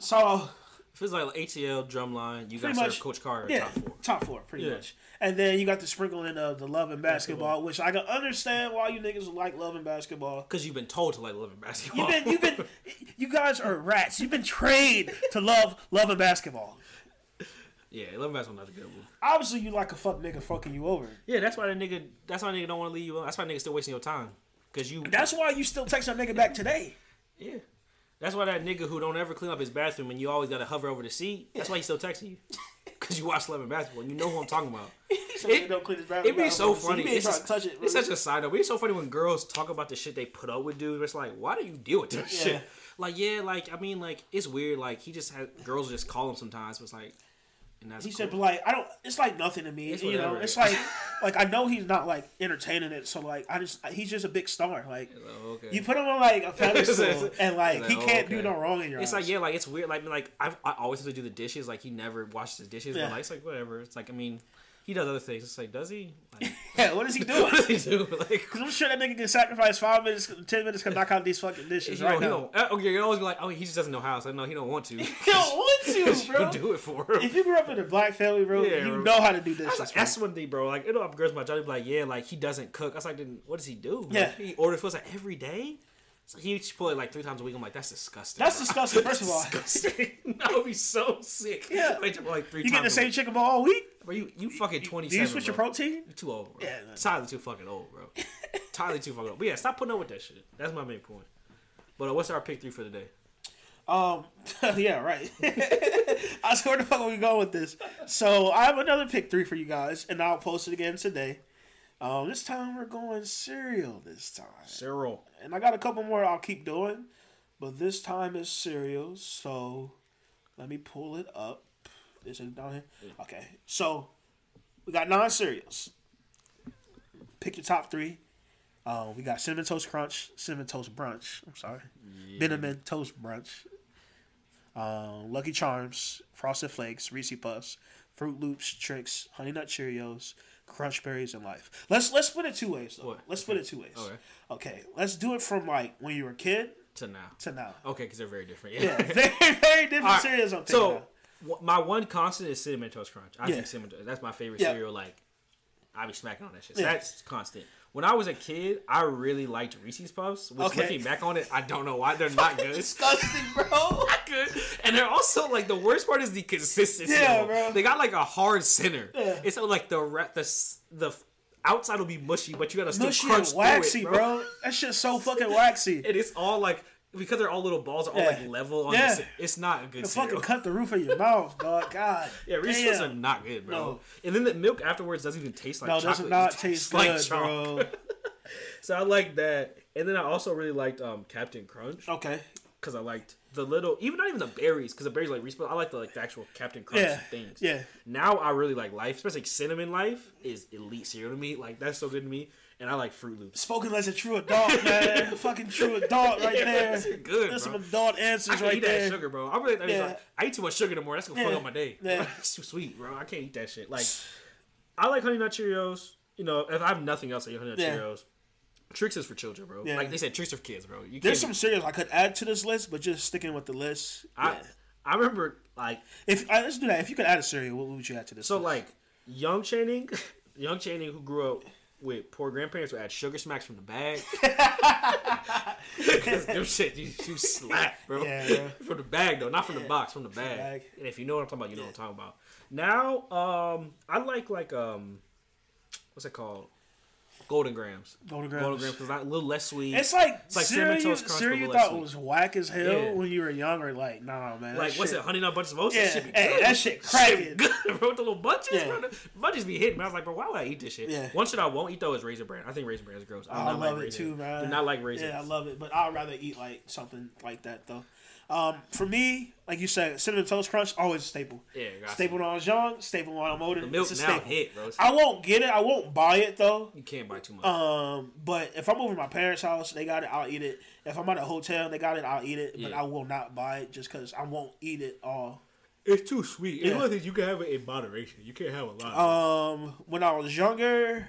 So Feels like ATL, Drumline. You served much, Coach Carter. Yeah, Top four. top four, pretty Yeah. much. And then you got the sprinkle in of the love and basketball, which I can understand why you niggas like love and basketball. Because you've been told to like love and basketball. You've been, you've been, you guys are rats. You've been trained to love love and basketball. yeah, love and basketball not a good one. Obviously, you like a fuck nigga fucking you over. Yeah, that's why that nigga. That's why nigga don't want to leave you. alone. That's why nigga still wasting your time. Cause you. That's why you still text that nigga back today. Yeah. That's why that nigga who don't ever clean up his bathroom and you always gotta hover over the seat. That's why he's still texting you. (laughs) Cause you watch basketball. And you know who I'm talking about. (laughs) it, don't clean his bathroom. It'd be so funny. It's, just, to it. it's such a side note. It's so funny when girls talk about the shit they put up with dudes. It's like, why do you deal with this Yeah. shit? Like, yeah, like I mean, like it's weird. Like he just had girls just call him sometimes. But it's like, and that's He cool. said, but like, I don't. It's like nothing to me. It's you know, it's like, (laughs) like I know he's not like entertaining it. So like, I just he's just a big star. Like Oh, okay. you put him on like a (laughs) pedestal, and like It's he oh, can't oh, do no wrong in your life. It's eyes. like yeah, like it's weird. Like like I've, I always have to do the dishes. Like he never washes the dishes. Yeah. But like it's like whatever. It's like I mean, he does other things. It's like does he? Like, (laughs) yeah, what is he (laughs) doing? what does he do? (laughs) Like Because I'm sure that nigga can sacrifice five minutes, ten minutes to knock out these fucking dishes you right know, he now. don't. uh, Okay, you always be like, oh, he just doesn't know how. So no, he don't want to. He don't want to, you do it for him. If you grew up in a black family, bro, Yeah, you bro. know how to do this. like, bro. that's one thing, bro. Like, you know, up girls my job, be like, yeah, like he doesn't cook. I was like, then what does he do? Like, Yeah. he orders food like every day. So he eats Chipotle like three times a week. I'm like, that's disgusting. That's bro. disgusting, first of all. disgusting. I would be so sick. Yeah. Like, like three You get the same chicken ball all week? Bro, you you fucking twenty Do you switch your protein? You're too old, bro. Yeah, man. Tyler too fucking old, bro. (laughs) Tyler too fucking old. But yeah, stop putting up with that shit. That's my main point. But uh, what's our pick three for the day? Um, (laughs) yeah, right. (laughs) I swear the fuck are we going with this? So I have another pick three for you guys, and I'll post it again today. Um, this time we're going cereal. This time, cereal, and I got a couple more I'll keep doing, but this time is cereal. So let me pull it up. Is it down here? Okay. So we got nine cereals. Pick your top three. Um, we got cinnamon toast crunch, cinnamon toast brunch. I'm sorry, cinnamon toast brunch. Um, Lucky Charms, Frosted Flakes, Reese Puffs, Froot Loops, Trix, Honey Nut Cheerios, Crunch Berries, and Life. Let's let's split it two ways though. What? Let's put it two ways. Okay. Okay. Let's do it from like when you were a kid To now. to now. Okay, because they're very different. Yeah, (laughs) very very different right, cereals. I'm So. My one constant is cinnamon toast crunch. I Yeah. think cinnamon toast. That's my favorite Yeah. cereal. Like I be smacking on that shit. So Yeah. That's constant. When I was a kid, I really liked Reese's Puffs. Which Okay. looking back on it, I don't know why they're not good. (laughs) disgusting, bro. (laughs) not good. And they're also like the worst part is the consistency. Yeah, bro. They got like a hard center. Yeah. It's like the re- the the outside will be mushy, but you gotta still Mushy crunch waxy, through it, bro. That shit's so fucking waxy. (laughs) And it's all like because they're all little balls, are all Yeah. like level on Yeah. the. It's not a good cereal. fucking cut the roof of your mouth, dog. (laughs) God. Yeah, Reese's are not good, bro. No. And then the milk afterwards doesn't even taste like No, it chocolate. does not taste (laughs) tastes good, bro. (laughs) So I like that. And then I also really liked um, Captain Crunch Okay. because I liked the little, even not even the berries, because the berries like Reese's. but I like the like the actual Captain Crunch Yeah. things. Yeah. Now I really like Life, especially cinnamon Life is elite cereal to me. Like that's so good to me. And I like Froot Loops. Spoken as a true adult, man. (laughs) fucking true adult right there. are good, There's bro. some adult I answers can't right eat there. that sugar, bro. I really, I, mean, Yeah. like, I eat too much sugar no more. That's gonna fuck up my day. Yeah. (laughs) it's too sweet, bro. I can't eat that shit. Like, I like Honey Nut Cheerios. You know, if I have nothing else, I eat Honey Nut Yeah. Cheerios. Trix is for children, bro. Yeah. Like they said, Trix are for kids, bro. You There's some cereals I could add to this list, but just sticking with the list. I, yeah. I remember like If uh, let's do that. If you could add a cereal, what would you add to this? so list? like young Channing, (laughs) young Channing who grew up with poor grandparents would add sugar smacks from the bag. (laughs) Cause them shit you, you slap, bro. Yeah, bro. From the bag though, not from the box, from the bag. bag. And if you know what I'm talking about, you know what I'm talking about. Now, um, I like like um, what's it called? Golden Grahams. Golden Grahams. Golden Grahams because a little less sweet. It's like, It's like cereal, Cinnamon Toast Crunch, cereal you thought was whack as hell Yeah. when you were younger. Like, nah, man. like that what's shit, it? Honey Nut Bunches of Oats. Yeah, That shit be hey, good. that shit (laughs) cracking. Shit good, bro. The little bunches, Yeah. bro. Bunches be hitting. me. I was like, bro, why would I eat this shit? Yeah. One shit I won't eat though is raisin bran. I think raisin bran is gross. Oh, I, do I love like it raisin. too, man. Do not like raisins. Yeah, I love it, but I'd rather eat like something like that though. Um, for me, like you said, cinnamon toast crunch always a staple. Yeah, got Staple when I was young, staple when I'm older. The milk it's a now staple. hit, bro. I won't get it. I won't buy it though. you can't buy too much. Um, but if I'm over my parents' house, they got it. I'll eat it. If I'm at a hotel, they got it. I'll eat it. But I will not buy it just because I won't eat it all. it's too sweet. yeah. It's one of the things you can have it in moderation. You can't have a lot. Um, when I was younger,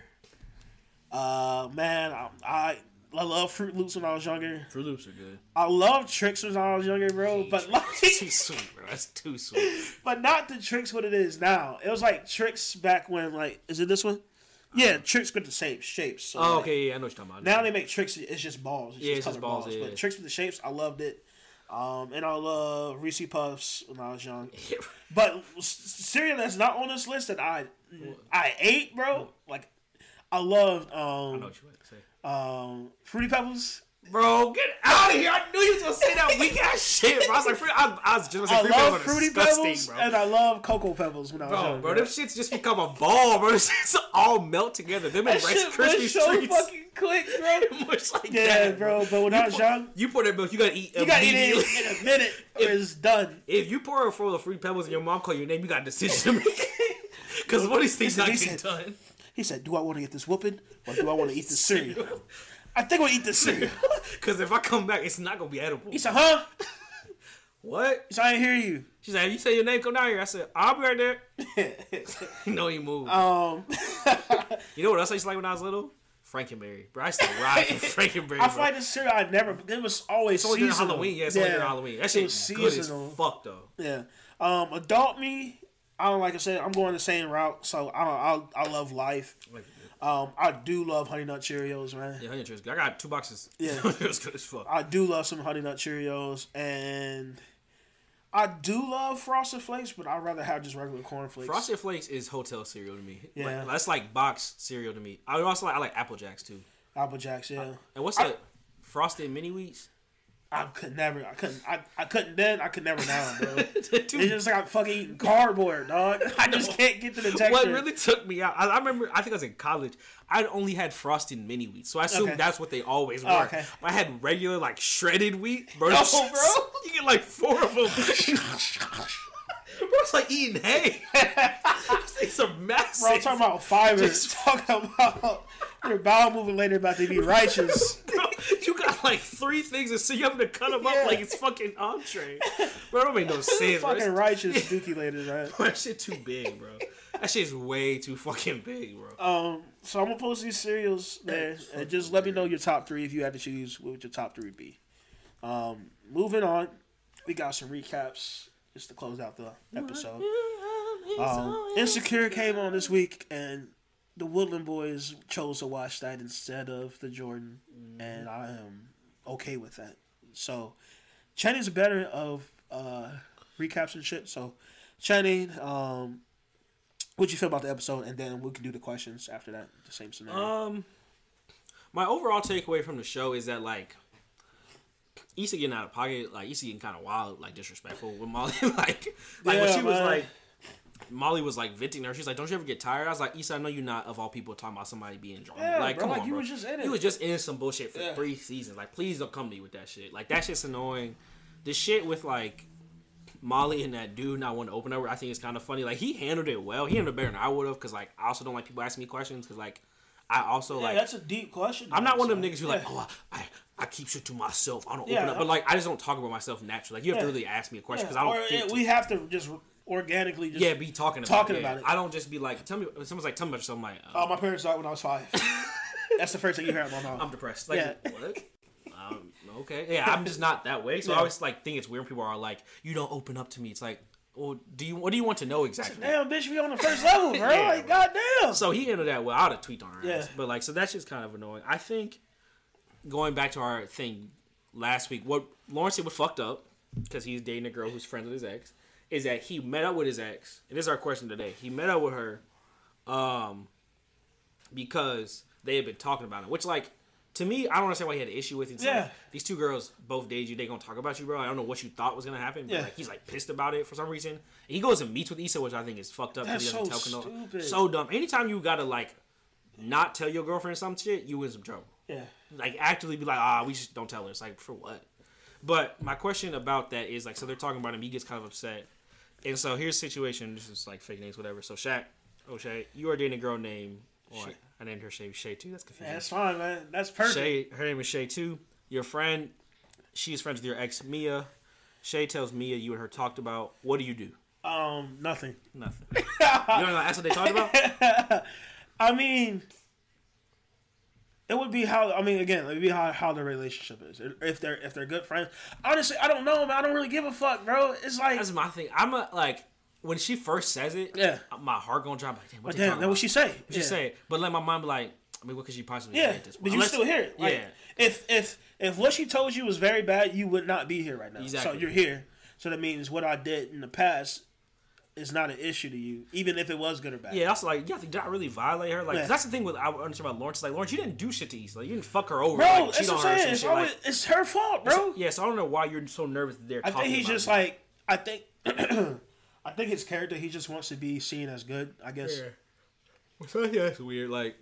uh, man, I, I I love Froot Loops when I was younger. Froot Loops are good. I love Trix when I was younger, bro. But like, too sweet, bro. That's too sweet. (laughs) but not the Trix what it is now. It was like Trix back when, like, is it this one? Yeah, Trix with the shapes. Shapes. So, Oh, like, okay, yeah, I know what you're talking about. Now they make Trix. It's just balls. It's Yeah, just it's just colored balls, yeah. But Trix with the shapes, I loved it. Um, and I love Reese Puffs when I was young. (laughs) But cereal that's not on this list that I I ate, bro. Like I loved I know um what you want to say. Um Fruity Pebbles. Bro, get out of here! I knew you was gonna say that weak ass shit. Bro. I was like, I, I was just gonna I say fruit love fruity pebbles bro. and I love cocoa pebbles when I was Bro, young. bro, them shits just become a ball, bro. (laughs) Them shits all melt together. Them and that Rice shit Krispie was so treats. fucking quick, (laughs) bro. Much like Yeah, that, bro. But when I was young, You pour that milk, you gotta eat you gotta eat it in a minute or (laughs) it's done. if you pour a full of fruit pebbles and your mom call your name, you got a decision to make. Because one of these not getting done. He said, "Do I want to get this whooping or do I want to eat the cereal?" (laughs) I think I want to eat the cereal. (laughs) Because if I come back, it's not gonna be edible. He said, "Huh?" (laughs) What? He said, "I didn't hear you." She said, "You say your name, come down here." I said, "I'll be right there." you know he moved. Um, you know what else I used to like when I was little? Frankenberry, bro. I used to ride for Frankenberry. I find this cereal I never. It was always It's seasonal. Halloween. Yeah, it's only during Halloween. That shit it was is good as fuck though. Yeah. Um, adult me, I don't like I said. I'm going the same route. So I don't. I, I love life. Um, I do love Honey Nut Cheerios, man. Yeah, honey Nut Cheerios. I got two boxes. (laughs) Yeah. it was good as fuck. I do love some Honey Nut Cheerios, and I do love Frosted Flakes, but I'd rather have just regular corn flakes. Frosted Flakes is hotel cereal to me. Yeah. Like, that's like box cereal to me. I also like I like Apple Jacks too. Apple Jacks, yeah. And what's I- that? Frosted mini wheats. I could never. I couldn't. I, I couldn't then. I could never now, bro. (laughs) It's just like I'm fucking eating cardboard, dog. (laughs) I just can't get to the texture. what really took me out? I, I remember. I think I was in college. I only had frosted mini wheat, so I assume Okay. that's what they always oh, were. Oh, okay. But I had regular like shredded wheat, (laughs) bro. No, bro. you get like four of them. Bro, it's like eating hay. (laughs) These things are massive. Bro, I'm talking about fiber. Just- (laughs) talking about your bowel moving later about to be righteous. Bro, (laughs) you got like three things, and so you have to cut them Yeah. up like it's fucking entree. Bro, don't make no sense. bro. fucking righteous dookie later, right? Bro, that shit too big, bro. That shit's way too fucking big, bro. Um, so I'm gonna post these cereals there, and just let me know your top three if you had to choose. What would your top three be? Um, moving on, we got some recaps just to close out the episode. Um, Insecure came on this week, and the Woodland Boys chose to watch that instead of the Jordan, and I am okay with that. So, Channing's better of uh, recaps and shit. So, Channing, um, what'd you feel about the episode? And then we can do the questions after that. The same scenario. Um, my overall takeaway from the show is that like Issa getting out of pocket, like Issa getting kind of wild, like disrespectful with Molly. (laughs) like, like when Yeah, she was like, Molly was like venting her. She's like, "Don't you ever get tired?" I was like, "Issa, I know you're not of all people talking about somebody being drunk. Yeah, like, bro, come like, on, you bro. was just in it. You was just in some bullshit for Yeah. three seasons. Like, please don't come to me with that shit. Like, that shit's annoying. The shit with like Molly and that dude not wanting to open up, I think it's kind of funny. Like, he handled it well. He handled it better than I would have. Because like, I also don't like people asking me questions. Because like, I also yeah, like. that's a deep question. I'm not one of them niggas who like, oh, I, I keep shit to myself. I don't Yeah, open up. But like, I just don't talk about myself naturally. Like, you have Yeah. to really ask me a question Yeah, because I don't or, think. yeah, we have to just organically just yeah, be talking about talking it. about it. I don't just be like, tell me. Someone's like, tell me about yourself. I'm like, uh, Oh, my parents died when I was five. (laughs) That's the first thing you hear out my mouth. I'm depressed. Like, Yeah. what? Um, okay. Yeah, I'm just not that way. So I always like think it's weird when people are like, you don't open up to me. It's like, well, do you? What do you want to know exactly? Damn, bitch, we on the first level, bro. (laughs) Yeah, like, goddamn. So he ended that well. I would have on her Yeah. ass. But like, so that's just kind of annoying. I think going back to our thing last week, what Lawrence said was fucked up because he's dating a girl who's friends with his ex. Is that he met up with his ex, and this is our question today. He met up with her, um, because they had been talking about it. Which, like, to me, I don't understand why he had an issue with it. It's Yeah. like, these two girls both dated you. They gonna talk about you, bro. I don't know what you thought was gonna happen. But Yeah. like, he's like pissed about it for some reason. He goes and meets with Issa, which I think is fucked up. That's he doesn't so tell stupid. So dumb. Anytime you gotta like not tell your girlfriend some shit, you in some trouble. Yeah. Like actively be like, ah, we just don't tell her. It's like for what? But my question about that is like, so they're talking about him. He gets kind of upset, and so here's the situation. This is like fake names, whatever. So Shaq, O'Shea, you are dating a girl named. Shay. I named her Shay. Shay too. That's confusing. That's fine, man. That's perfect. Shay, her name is Shay too. Your friend, she's friends with your ex Mia. Shay tells Mia you and her talked about. What do you do? Um, nothing. Nothing. (laughs) you don't know that's what they talked about. (laughs) I mean, it would be how. I mean, again, it would be how, how the relationship is. If they're if they're good friends. Honestly, I don't know, man. I don't really give a fuck, bro. It's like, That's my thing. I'm a like when she first says it. Yeah. My heart gonna drop. Like, damn, what damn, what she say? What she say? But let my mind be like, I mean, what could she possibly Yeah, say at this point? but you Unless- still hear it. Like, yeah. If if if what she told you was very bad, you would not be here right now. Exactly. So you're here. So that means what I did in the past is not an issue to you, even if it was good or bad. Yeah, that's like, yeah, did I really violate her? Like, Yeah. that's the thing with I understand about Lawrence. Like, Lawrence, you didn't do shit to Issa. Like, you didn't fuck her over. bro, like, that's what I'm saying. It's, always, Like, it's her fault, bro. yeah, so I don't know why you're so nervous that they're. I talking think he's just it. like I think (clears throat) I think his character he just wants to be seen as good. I guess. Yeah. So yeah, it's weird. Like,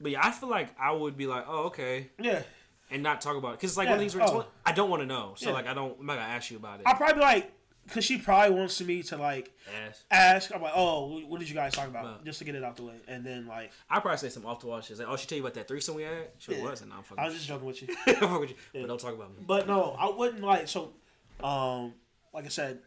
but yeah, I feel like I would be like, oh, okay, Yeah. and not talk about it because it's like Yeah, one of these oh. I don't want to know. So Yeah. like, I don't. I'm not gonna ask you about it. I probably like because she probably wants me to like Ask. ask. I'm like, oh, what did you guys talk about? Well. just to get it out the way, and then like I probably say some off the wall shit. Like, oh, she tell you about that threesome we had. She Yeah. was, and I'm fucking. I was just joking with you. (laughs) I'm fucking with you, but don't talk about me. But no, I wouldn't like so. Um, like I said,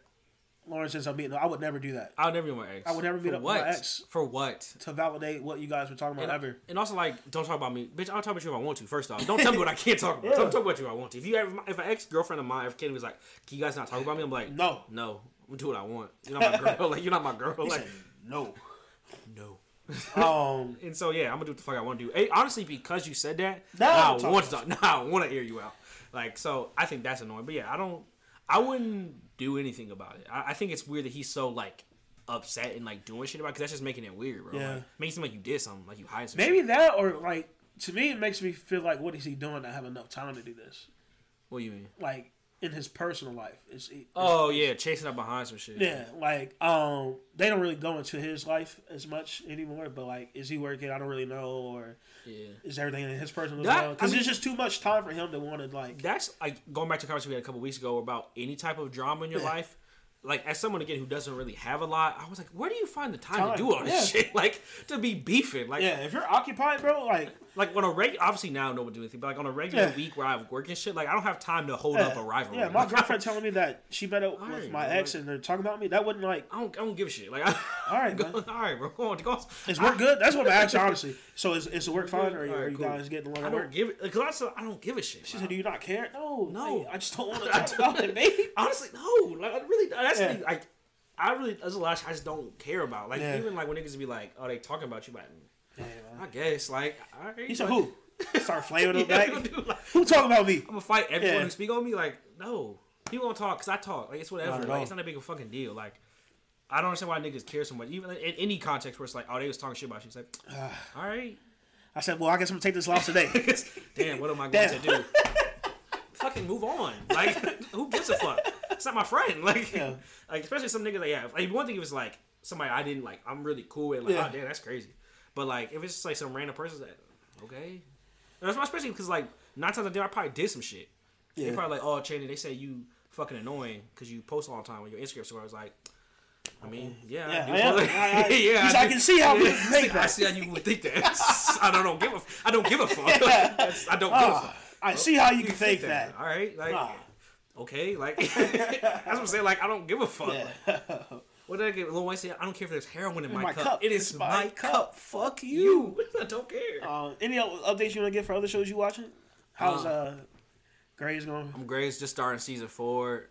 Lawrence ends up beating. I would never do that I'll never be my ex. I would never beat For up my what? ex. For what? to validate what you guys were talking about And, ever. and also, like, don't talk about me, bitch. I'll talk about you if I want to. First off, don't tell me what I can't talk about. (laughs) Yeah. Don't talk about you if I want to. If you ever, if an ex girlfriend of mine, if Kenny was like, "Can you guys not talk about me?" I'm like, No. no, I'm gonna do what I want. You're not my girl. (laughs) like, you're not my girl. Like, said no. no. (laughs) Um, And so yeah, I'm gonna do what the fuck I want to do. Hey, honestly, because you said that, Now now, I'm I want to talk. Now I want to air you out. Like, so I think that's annoying. But yeah, I don't. I wouldn't do anything about it. I, I think it's weird that he's so like upset and like doing shit about because that's just making it weird, bro. Yeah. Like, makes him seem like you did something, like you hide some. maybe shit. that or like to me, it makes me feel like what is he doing to have enough time to do this? What do you mean? Like in his personal life, is he? Oh yeah, chasing up behind some shit. Yeah, like um, they don't really go into his life as much anymore. But like, is he working? I don't really know, or yeah. is everything in his personal well? Because I mean- there's just too much time for him to want to like. That's like going back to the conversation we had a couple weeks ago about any type of drama in your Yeah. life. Like as someone again who doesn't really have a lot, I was like, where do you find the time, Time, to do all this yeah. shit? (laughs) Like to be beefing, like Yeah, if you're occupied, bro, like like on a reg. Obviously now no one do anything, but like on a regular Yeah. week where I have work and shit, like I don't have time to hold yeah, up a rivalry. yeah. My Like, girlfriend (laughs) telling me that she met up with my bro, ex and they're talking about me. That wouldn't like. I don't, I don't give a shit. Like, (laughs) I, All right, go, man. all right, bro. (laughs) Go on, go on. Is work good? That's what I'm asking, honestly. So is, is the work fine, or are you, Alright, are you cool. guys getting along I don't work? give it because I said I don't give a shit. She bro. said, "Do you not care?" No, No. like, I just don't want to I talk about it, baby. Honestly, no. Like I really, that's Yeah. like, I really, there's a lot I just don't care about. Like Yeah. even like when niggas be like, oh, they talking about you, but Yeah, I guess like, all right, He said, "Who?" (laughs) Start flaming him Yeah, back. I'm gonna do, like, (laughs) Who talking about me? I'm gonna fight everyone Yeah. who speak on me. Like, no, he gonna talk because I talk. Like it's whatever. Not like it's not a big fucking deal. Like. I don't understand why niggas care so much. Even in any context where it's like, oh, they was talking shit about you. It's like, (sighs) all right, I said, "Well, I guess I'm gonna take this loss today." (laughs) damn, what am I going Damn. to do? Fucking move on. Like, who gives a fuck? It's not my friend. Like, Yeah. like especially some niggas. Like, yeah, like one thing if it's like somebody I didn't like, I'm really cool with. Like, Yeah. oh damn, that's crazy. But like, if it's just like some random person, that okay. That's why, especially because like nine times out of ten, I probably did some shit. Yeah. They probably like, oh, Chaney, they say you fucking annoying because you post all the time on your Instagram story. I was like. I mean, yeah, (laughs) (laughs) Yeah, I I I- I- yeah, because I can see how people think (laughs) I see how you would think that. I don't, don't give a. I don't give a fuck. I don't give a Ah, fuck. I see how you You can think that. All right, like Ah. okay, like that's what I'm saying. Like I don't give a fuck. Yeah. What did I get? Lil Wayne said, "I don't care if there's heroin in, my, my cup. cup. It is my, my cup. cup. Fuck you. (laughs) I don't care." Uh, any updates you want to get for other shows you watching? How's Uh, uh, Grey's going? I'm Grey's just starting season four,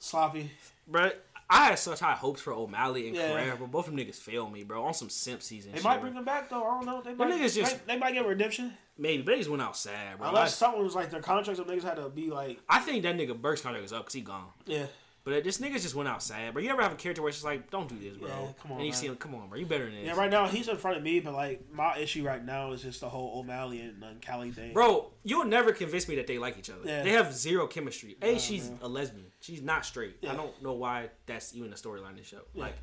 Sloppy. bro. I had such high hopes for O'Malley and Yeah. Carrera, but both of them niggas failed me, bro. On some simp season. They shit, might bring them back though. I don't know. They might. niggas just- they, they might get redemption maybe, but they just went out sad, bro. unless I, someone was like their contracts of niggas had to be like I think that nigga Burke's contract is up because he gone. yeah. But this nigga just went out sad, bro. You ever have a character where it's just like, don't do this, bro. Yeah, come on, And you man. see him, come on, bro. You better than this. Yeah, right now he's in front of me, but like my issue right now is just the whole O'Malley and, and Callie thing. Bro, you'll never convince me that they like each other. Yeah. They have zero chemistry. A, Nah, she's a lesbian. She's not straight. Yeah. I don't know why that's even a storyline in the show. Like,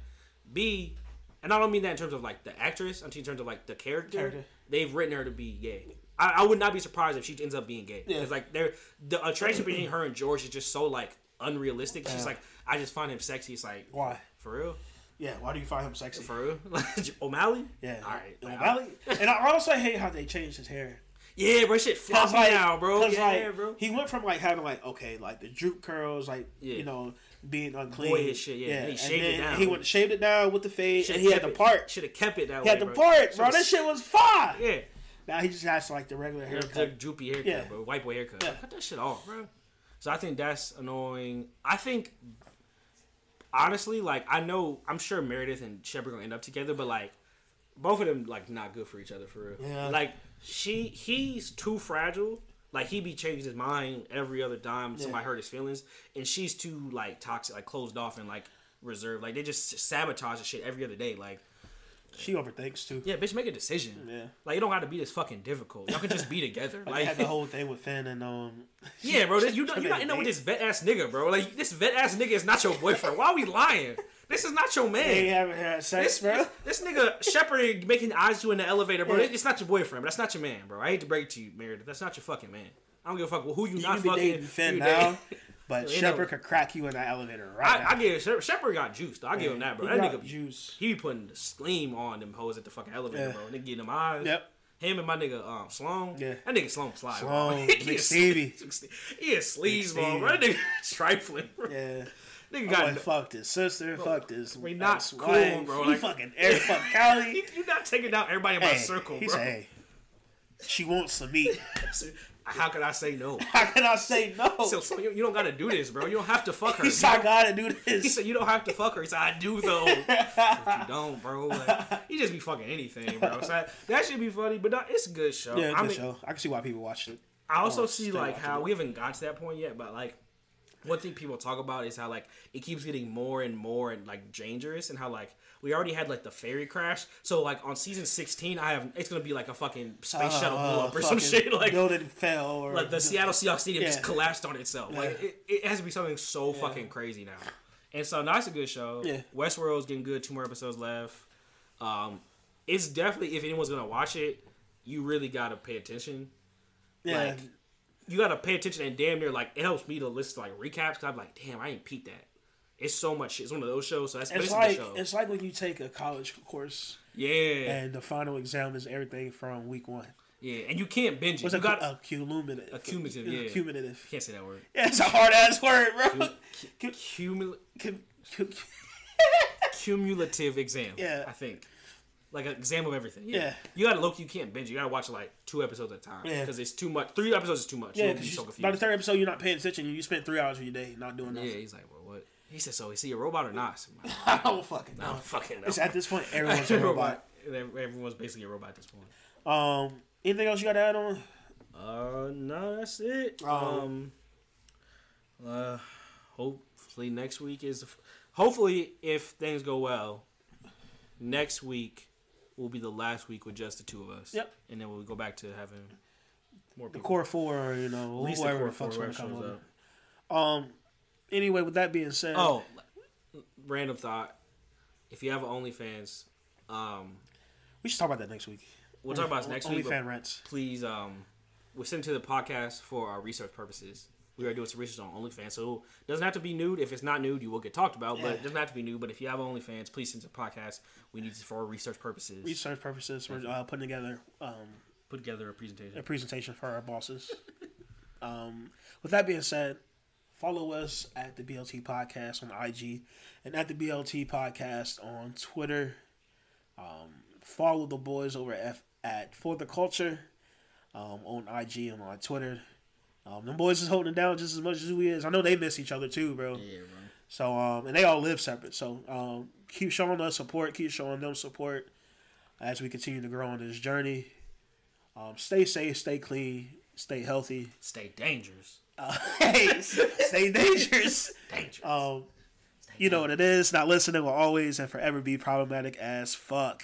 B, and I don't mean that in terms of like the actress, I'm in terms of like the character. Character. They've written her to be gay. I, I would not be surprised if she ends up being gay. Yeah. It's like they're the attraction between her and George is just so like unrealistic. Just like I just find him sexy. It's like Why? for real, Yeah, why do you find him sexy? for real. (laughs) O'Malley. yeah, All right. O'Malley. and I also hate how they changed his hair. Yeah, bro. Shit floppy like, now, bro. Yeah, like, bro. He went from like having like okay, like the droop curls, like Yeah. you know, being unclean. Boyish shit, yeah. He and shaved it down. He went shaved it down with the fade, and he had the part. Should have kept it that He way. had the bro. part, bro. Shoulda- That shit was fire. Yeah. Now he just has like the regular haircut. the droopy haircut, Yeah. bro. White boy haircut. Yeah. Cut that shit off, bro. So I think that's annoying. I think, honestly, like I know, I'm sure Meredith and Shepherd gonna end up together, but like both of them like not good for each other for real. Yeah. Like she, he's too fragile. Like he be changing his mind every other time somebody hurt his feelings, and she's too like toxic, like closed off, and like reserved. Like they just sabotage the shit every other day. Like she overthinks too. Yeah, bitch, make a decision. Yeah, like you don't have to be this fucking difficult. Y'all can just be together. (laughs) like, like had the whole thing with Finn and um. (laughs) Yeah, bro, this, you (laughs) don't, you're not in with this vet ass nigga, bro. Like this vet ass nigga is not your boyfriend. Why are we lying? This is not your man. Haven't had sex, this, bro. This, this nigga Shepherd making eyes to you in the elevator, bro. Yeah. It's not your boyfriend, but that's not your man, bro. I hate to break it to you, Meredith. That's not your fucking man. I don't give a fuck well, who you, you not fucking. Finn now. But Shepherd could crack you in that elevator right I, I give Shepherd got juiced. I give him that, bro. That nigga juice. He be putting the steam on them hoes at the fucking elevator, yeah. bro. And they getting them eyes. Yep. Him and my nigga um Sloan. Yeah. That nigga Sloan slide. Sloan. (laughs) he is Stevie. He is sleazeball, bro. That nigga (laughs) trifling. Bro. Yeah. Nigga got boy, fucked his sister, bro, fucked his. We not cool, wife. bro. He like, fucking (laughs) air fuck Callie. you not taking down everybody in hey, my circle, bro. He said, hey, she wants some meat. How can I say no? How can I say no? So, so you, you, don't gotta do this, bro. You don't have to fuck her. He said, I gotta do this. He said, you don't have to fuck her. He said, I do though. but you (laughs) don't, bro. Like, he just be fucking anything, bro. So that should be funny, but no, it's a good show. Yeah, good I mean, show. I can see why people watch it. I also see like how we haven't got to that point yet, but like one thing people talk about is how like it keeps getting more and more and like dangerous and how like we already had like the ferry crash. So like on season 16 i have it's gonna be like a fucking space uh, shuttle blow up or some shit like building fell or like the seattle seahawks stadium yeah. just collapsed on itself. Yeah. like it, it, has to be something so yeah. fucking crazy now. And so now it's a good show. Yeah. Westworld's getting good. Two more episodes left. Um it's definitely if anyone's gonna watch it you really gotta pay attention. Yeah. Like, you gotta pay attention and damn near like it helps me to listen to like recaps because I'm like, damn, I ain't peeped that. It's so much shit. It's one of those shows. So that's it's like it's like when you take a college course. Yeah. And the final exam is everything from week one. Yeah, and you can't binge it. What's you got a cumulative? A cumulative, yeah. Cumulative. Can't say that word. (laughs) Yeah, it's a hard ass word, bro. Cumulative. Cumulative exam. (laughs) Yeah, I think like an exam of everything. Yeah. yeah. You gotta look. You can't binge. You gotta watch like two episodes at a time. Yeah. Because it's too much. Three episodes is too much. Yeah. So by the third episode, you're not paying attention. You spent three hours of your day not doing nothing. Yeah. He's like, well, what? He said, so is he a robot or not? Like, (laughs) I don't fucking know. I don't fucking know. It's at this point, (laughs) everyone's a robot. (laughs) Everyone's basically a robot at this point. Um. Anything else you got to add on? Uh, no, that's it. Um. um uh, hopefully next week is. Hopefully, if things go well, next week will be the last week with just the two of us. Yep. And then we'll go back to having more people. The core four, you know, at least whoever the core four come over. Um. Anyway, with that being said, oh, random thought. If you have an OnlyFans, um, we should talk about that next week. We'll talk about it next week. OnlyFans rents. Please, um, we're sending to the podcast for our research purposes we are doing some research on OnlyFans. So it doesn't have to be nude. If it's not nude, you will get talked about. Yeah. But it doesn't have to be nude. But if you have OnlyFans, please send to the podcast. We need it for research purposes. Research purposes. We're uh, putting together. Um, Put together a presentation. A presentation for our bosses. (laughs) um, with that being said, follow us at the BLT Podcast on IG and at the BLT Podcast on Twitter. Um, follow the boys over at, F- at For the Culture um, on IG and on Twitter. Um, them boys is holding down just as much as we is. I know they miss each other too, bro. Yeah, bro. So um, and they all live separate. So um, keep showing us support. Keep showing them support as we continue to grow on this journey. Um, stay safe. Stay clean. Stay healthy. Stay dangerous. Uh, (laughs) hey, stay dangerous. (laughs) dangerous. Um, you know what it is. Not listening will always and forever be problematic as fuck.